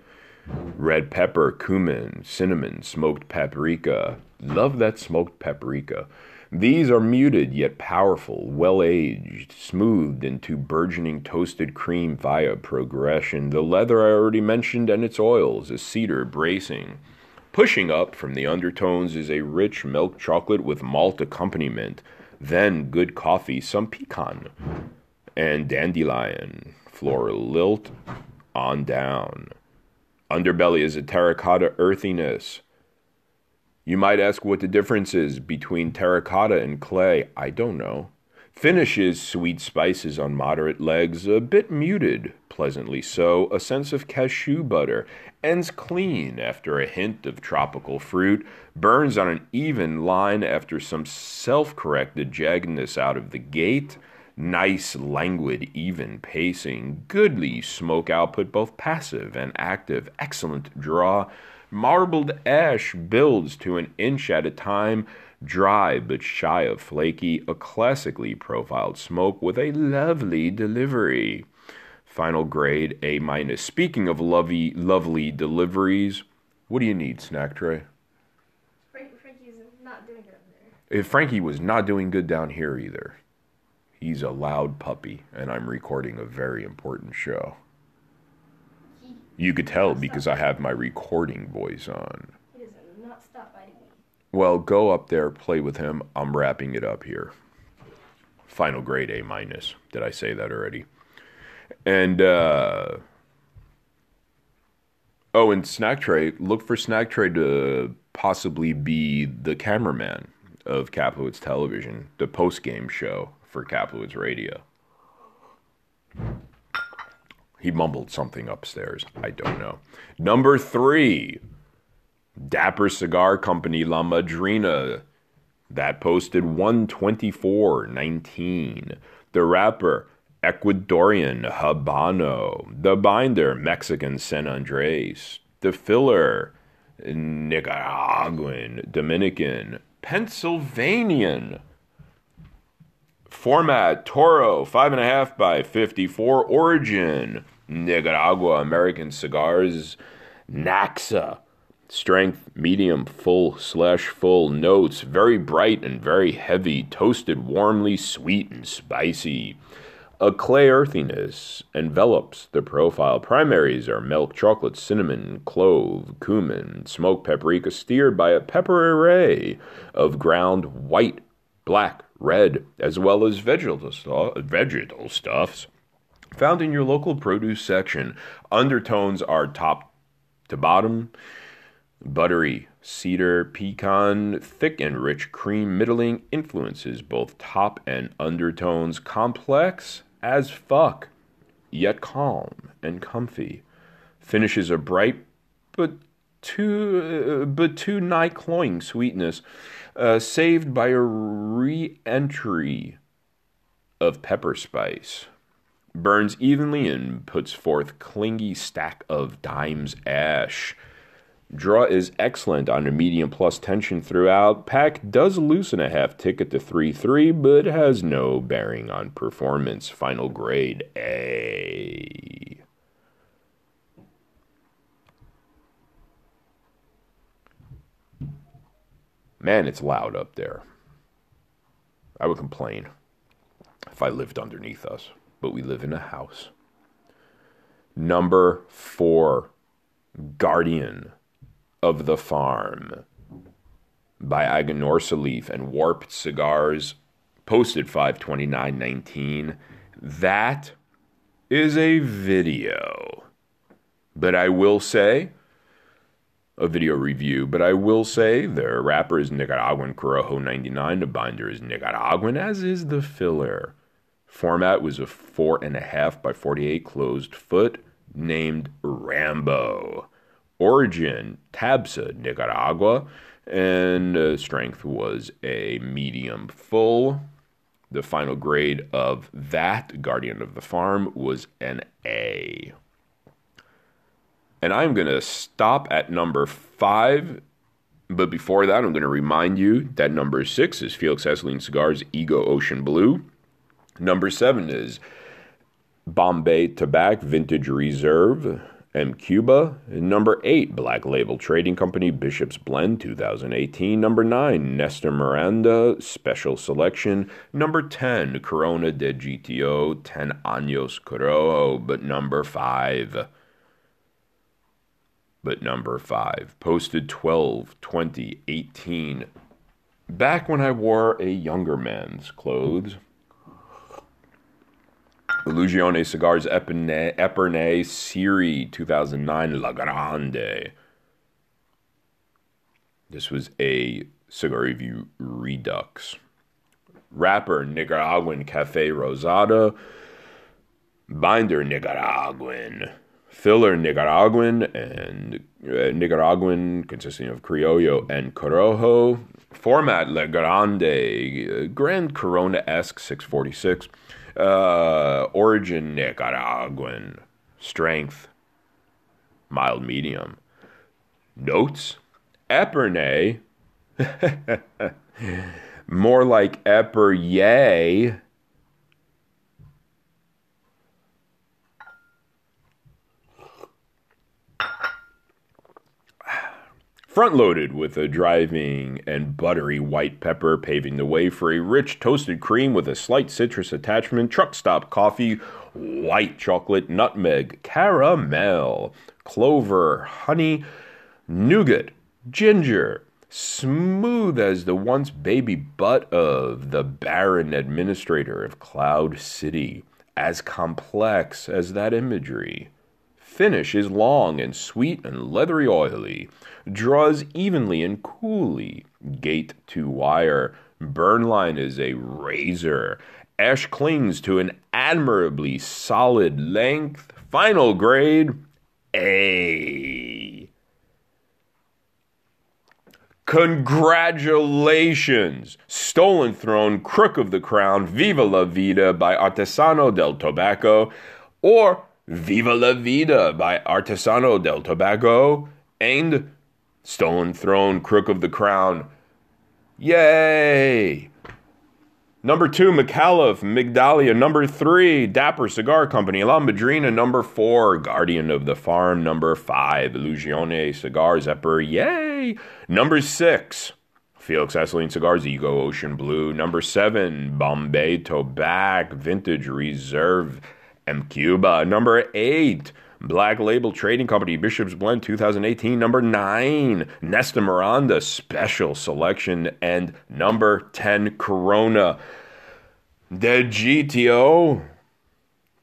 red pepper, cumin, cinnamon, smoked paprika. Love that smoked paprika. These are muted yet powerful, well aged, smoothed into burgeoning toasted cream via progression. The leather I already mentioned and its oils, a cedar bracing. Pushing up from the undertones is a rich milk chocolate with malt accompaniment, then good coffee, some pecan, and dandelion, floral lilt on down. Underbelly is a terracotta earthiness. You might ask what the difference is between terracotta and clay. I don't know. Finishes sweet spices on moderate legs, a bit muted, pleasantly so, a sense of cashew butter, ends clean after a hint of tropical fruit, burns on an even line after some self corrected jaggedness out of the gate, nice, languid, even pacing, goodly smoke output, both passive and active, excellent draw Marbled ash builds to an inch at a time, dry but shy of flaky, a classically profiled smoke with a lovely delivery. Final grade A minus. Speaking of lovely, lovely deliveries, what do you need, Snack Tray? Frankie's not doing good there. If Frankie was not doing good down here either. He's a loud puppy, and I'm recording a very important show. You could tell because I have my recording voice on. He does not stop biting me. Well, go up there, play with him. I'm wrapping it up here. Final grade A minus. Did I say that already? And uh Oh, and Snack Tray, look for Snack Tray to possibly be the cameraman of Kaplowitz Television, the post game show for Kaplowitz Radio. He mumbled something upstairs. I don't know. Number three, Dapper Cigar Company La Madrina. That posted 124.19. The wrapper, Ecuadorian Habano. The binder, Mexican San Andres. The filler, Nicaraguan, Dominican, Pennsylvanian. Format Toro, 5.5 by 54. Origin Nicaragua American Cigars. Naxa. Strength medium full slash full notes. Very bright and very heavy. Toasted warmly, sweet and spicy. A clay earthiness envelops the profile. Primaries are milk, chocolate, cinnamon, clove, cumin, smoked paprika, steered by a pepper array of ground white, black, red, as well as vegetable, vegetable stuffs found in your local produce section. Undertones are top to bottom, buttery, cedar, pecan, thick and rich cream, middling influences both top and undertones, complex as fuck, yet calm and comfy. Finishes are bright but too uh, but too nigh cloying sweetness, uh, saved by a re-entry of pepper spice. Burns evenly and puts forth clingy stack of dimes ash. Draw is excellent a medium plus tension throughout. Pack does loosen a half ticket to 3 3, but has no bearing on performance. Final grade A. Man, it's loud up there. I would complain if I lived underneath us, but we live in a house. Number four, Guardian of the Farm by Aganorsa and Warped Cigars, posted 529.19. That is a video. But I will say, a video review, but I will say the wrapper is Nicaraguan Corojo 99, the binder is Nicaraguan, as is the filler. Format was a 4.5 by 48 closed foot named Rambo. Origin, Tabsa, Nicaragua, and uh, strength was a medium full. The final grade of that Guardian of the Farm was an A. And I'm going to stop at number five. But before that, I'm going to remind you that number six is Felix Assouline Cigars Ego Ocean Blue. Number seven is Bombay Tobak Vintage Reserve. M. Cuba. Number 8, Black Label Trading Company, Bishop's Blend 2018. Number 9, Nestor Miranda, Special Selection. Number 10, Corona de GTO, 10 Años Corojo. But number 5, but number 5, posted 12, 20, 18. Back when I wore a younger man's clothes. Illusione Cigars Epernay, Epernay Siri 2009 La Grande. This was a cigar review redux. Wrapper Nicaraguan Cafe Rosada. Binder Nicaraguan. Filler Nicaraguan and uh, Nicaraguan consisting of Criollo and Corojo. Format La Grande. Grand Corona esque 646. Uh, origin Nicaraguan. Strength mild medium. Notes Epernay. More like Eperye. Front loaded with a driving and buttery white pepper, paving the way for a rich toasted cream with a slight citrus attachment, truck stop coffee, white chocolate, nutmeg, caramel, clover, honey, nougat, ginger, smooth as the once baby butt of the baron administrator of Cloud City, as complex as that imagery finish is long and sweet and leathery oily, draws evenly and coolly, gate to wire. Burn line is a razor, Ash clings to an admirably solid length. Final grade A. Congratulations! Stolen Throne, Crook of the Crown, Viva la Vida by Artesano del Tobacco, or Viva la Vida by Artesano del Tobacco, and Stolen Throne, Crook of the Crown. Yay! Number two, McAuliffe, Migdalia. Number three, Dapper Cigar Company, La Madrina. Number four, Guardian of the Farm. Number five, Illusione Cigars, Epper. Yay! Number six, Felix Assouline Cigars, Ego Ocean Blue. Number seven, Bombay Tobak, Vintage Reserve, M. Cuba. Number eight, Black Label Trading Company, Bishop's Blend 2018. Number 9, Nestor Miranda Special Selection. And number 10, Corona. De GTO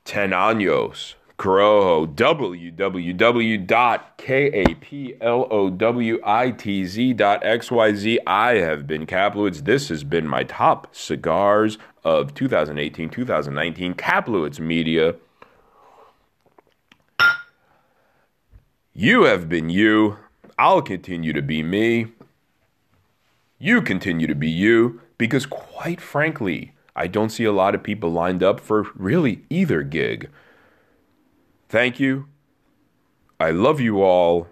10 años. Corojo, www.kaplowitz.xyz. I have been Kaplowitz. This has been my top cigars of 2018 2019. Kaplowitz Media. You have been you. I'll continue to be me. You continue to be you because, quite frankly, I don't see a lot of people lined up for really either gig. Thank you. I love you all.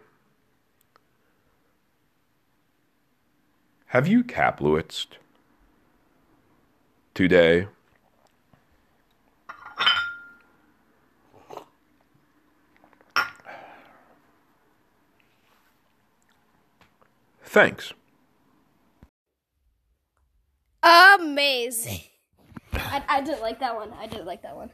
Have you Kaplowitzed today? Thanks. Amazing. I, I did like that one. I didn't like that one.